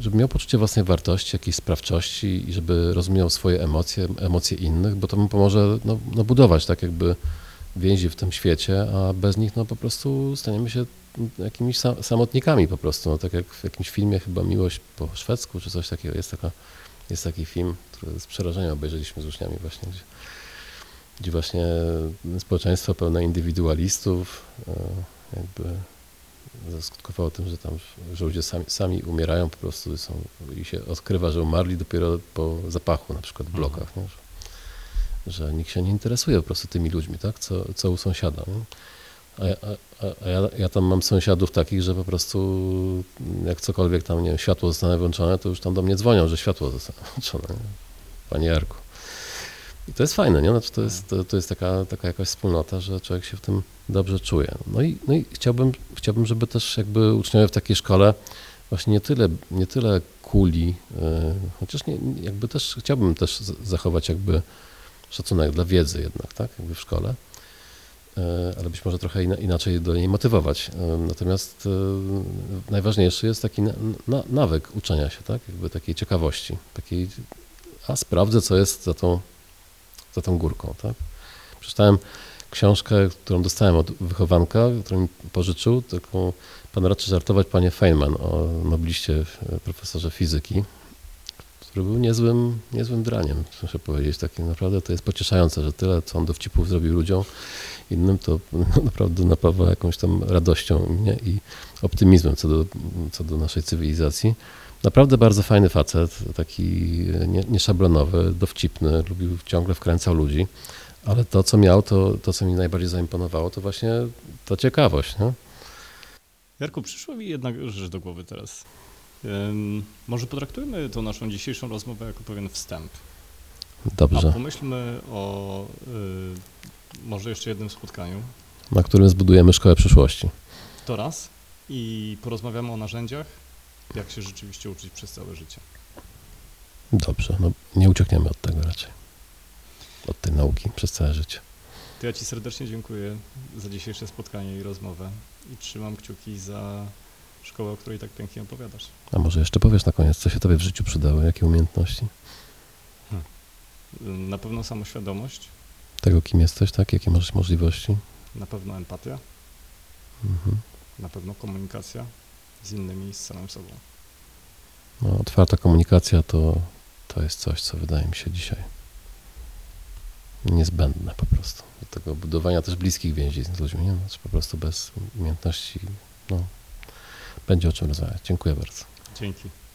żeby miał poczucie własnej wartości, jakiejś sprawczości i żeby rozumiał swoje emocje, emocje innych, bo to mu pomoże no, no budować tak jakby więzi w tym świecie, a bez nich no po prostu staniemy się jakimiś sa- samotnikami po prostu, no, tak jak w jakimś filmie chyba Miłość po szwedzku czy coś takiego, jest, taka, jest taki film, który z przerażeniem obejrzeliśmy z uczniami właśnie, gdzie, gdzie właśnie społeczeństwo pełne indywidualistów e, jakby zaskutkowało tym, że tam że ludzie sami, sami umierają po prostu są, i się odkrywa, że umarli dopiero po zapachu na przykład w blokach, nie? Że, że nikt się nie interesuje po prostu tymi ludźmi, tak? co, co u sąsiada. Nie? A, ja- a, a, a ja, ja tam mam sąsiadów takich, że po prostu jak cokolwiek tam, nie wiem, światło zostanie włączone, to już tam do mnie dzwonią, że światło zostanie (laughs) włączone. Nie? Panie Jarku. I to jest fajne, nie? Znaczy to, jest, to, to jest taka, taka jakaś wspólnota, że człowiek się w tym dobrze czuje. No i, no i chciałbym, chciałbym, żeby też jakby uczniowie w takiej szkole właśnie nie tyle, nie tyle kuli, yy, chociaż nie, jakby też chciałbym też zachować jakby szacunek dla wiedzy jednak, tak, jakby w szkole, yy, ale być może trochę ina, inaczej do niej motywować. Yy, Natomiast najważniejszy jest taki na, na, nawyk uczenia się, tak, jakby takiej ciekawości, takiej, a sprawdzę, co jest za tą, za tą górką, tak. Przeczytałem książkę, którą dostałem od wychowanka, którą mi pożyczył, taką Pan raczy żartować, panie Feynman, o nobliście, e, profesorze fizyki, który był niezłym, niezłym draniem, muszę powiedzieć. Taki naprawdę to jest pocieszające, że tyle, co on dowcipów zrobił ludziom innym, to (laughs) naprawdę napawa jakąś tam radością mnie i optymizmem co do, co do naszej cywilizacji. Naprawdę bardzo fajny facet, taki nie- nieszablonowy, dowcipny, lubił, ciągle wkręcał ludzi, ale to, co miał, to, to co mi najbardziej zaimponowało, to właśnie ta ciekawość. Nie? Jarku, przyszła mi jedna rzecz do głowy teraz. Może potraktujmy tą naszą dzisiejszą rozmowę jako pewien wstęp. A Dobrze. pomyślmy o y, może jeszcze jednym spotkaniu. na którym zbudujemy szkołę przyszłości. To raz. I porozmawiamy o narzędziach, jak się rzeczywiście uczyć przez całe życie. Dobrze, no nie uciekniemy od tego raczej. Od tej nauki przez całe życie. To ja Ci serdecznie dziękuję za dzisiejsze spotkanie i rozmowę i trzymam kciuki za szkołę, o której tak pięknie opowiadasz. A może jeszcze powiesz na koniec, co się tobie w życiu przydało, jakie umiejętności? Y, Na pewno samoświadomość, Tego, kim jesteś, tak? Jakie masz możliwości? na pewno empatia, Mhm. na pewno komunikacja z innymi z samym sobą. No, otwarta komunikacja to, to jest coś, co wydaje mi się dzisiaj niezbędne po prostu. Do tego budowania też bliskich więzi z ludźmi, nie? Znaczy po prostu bez umiejętności, no, będzie o czym rozmawiać. Dziękuję bardzo. Dzięki.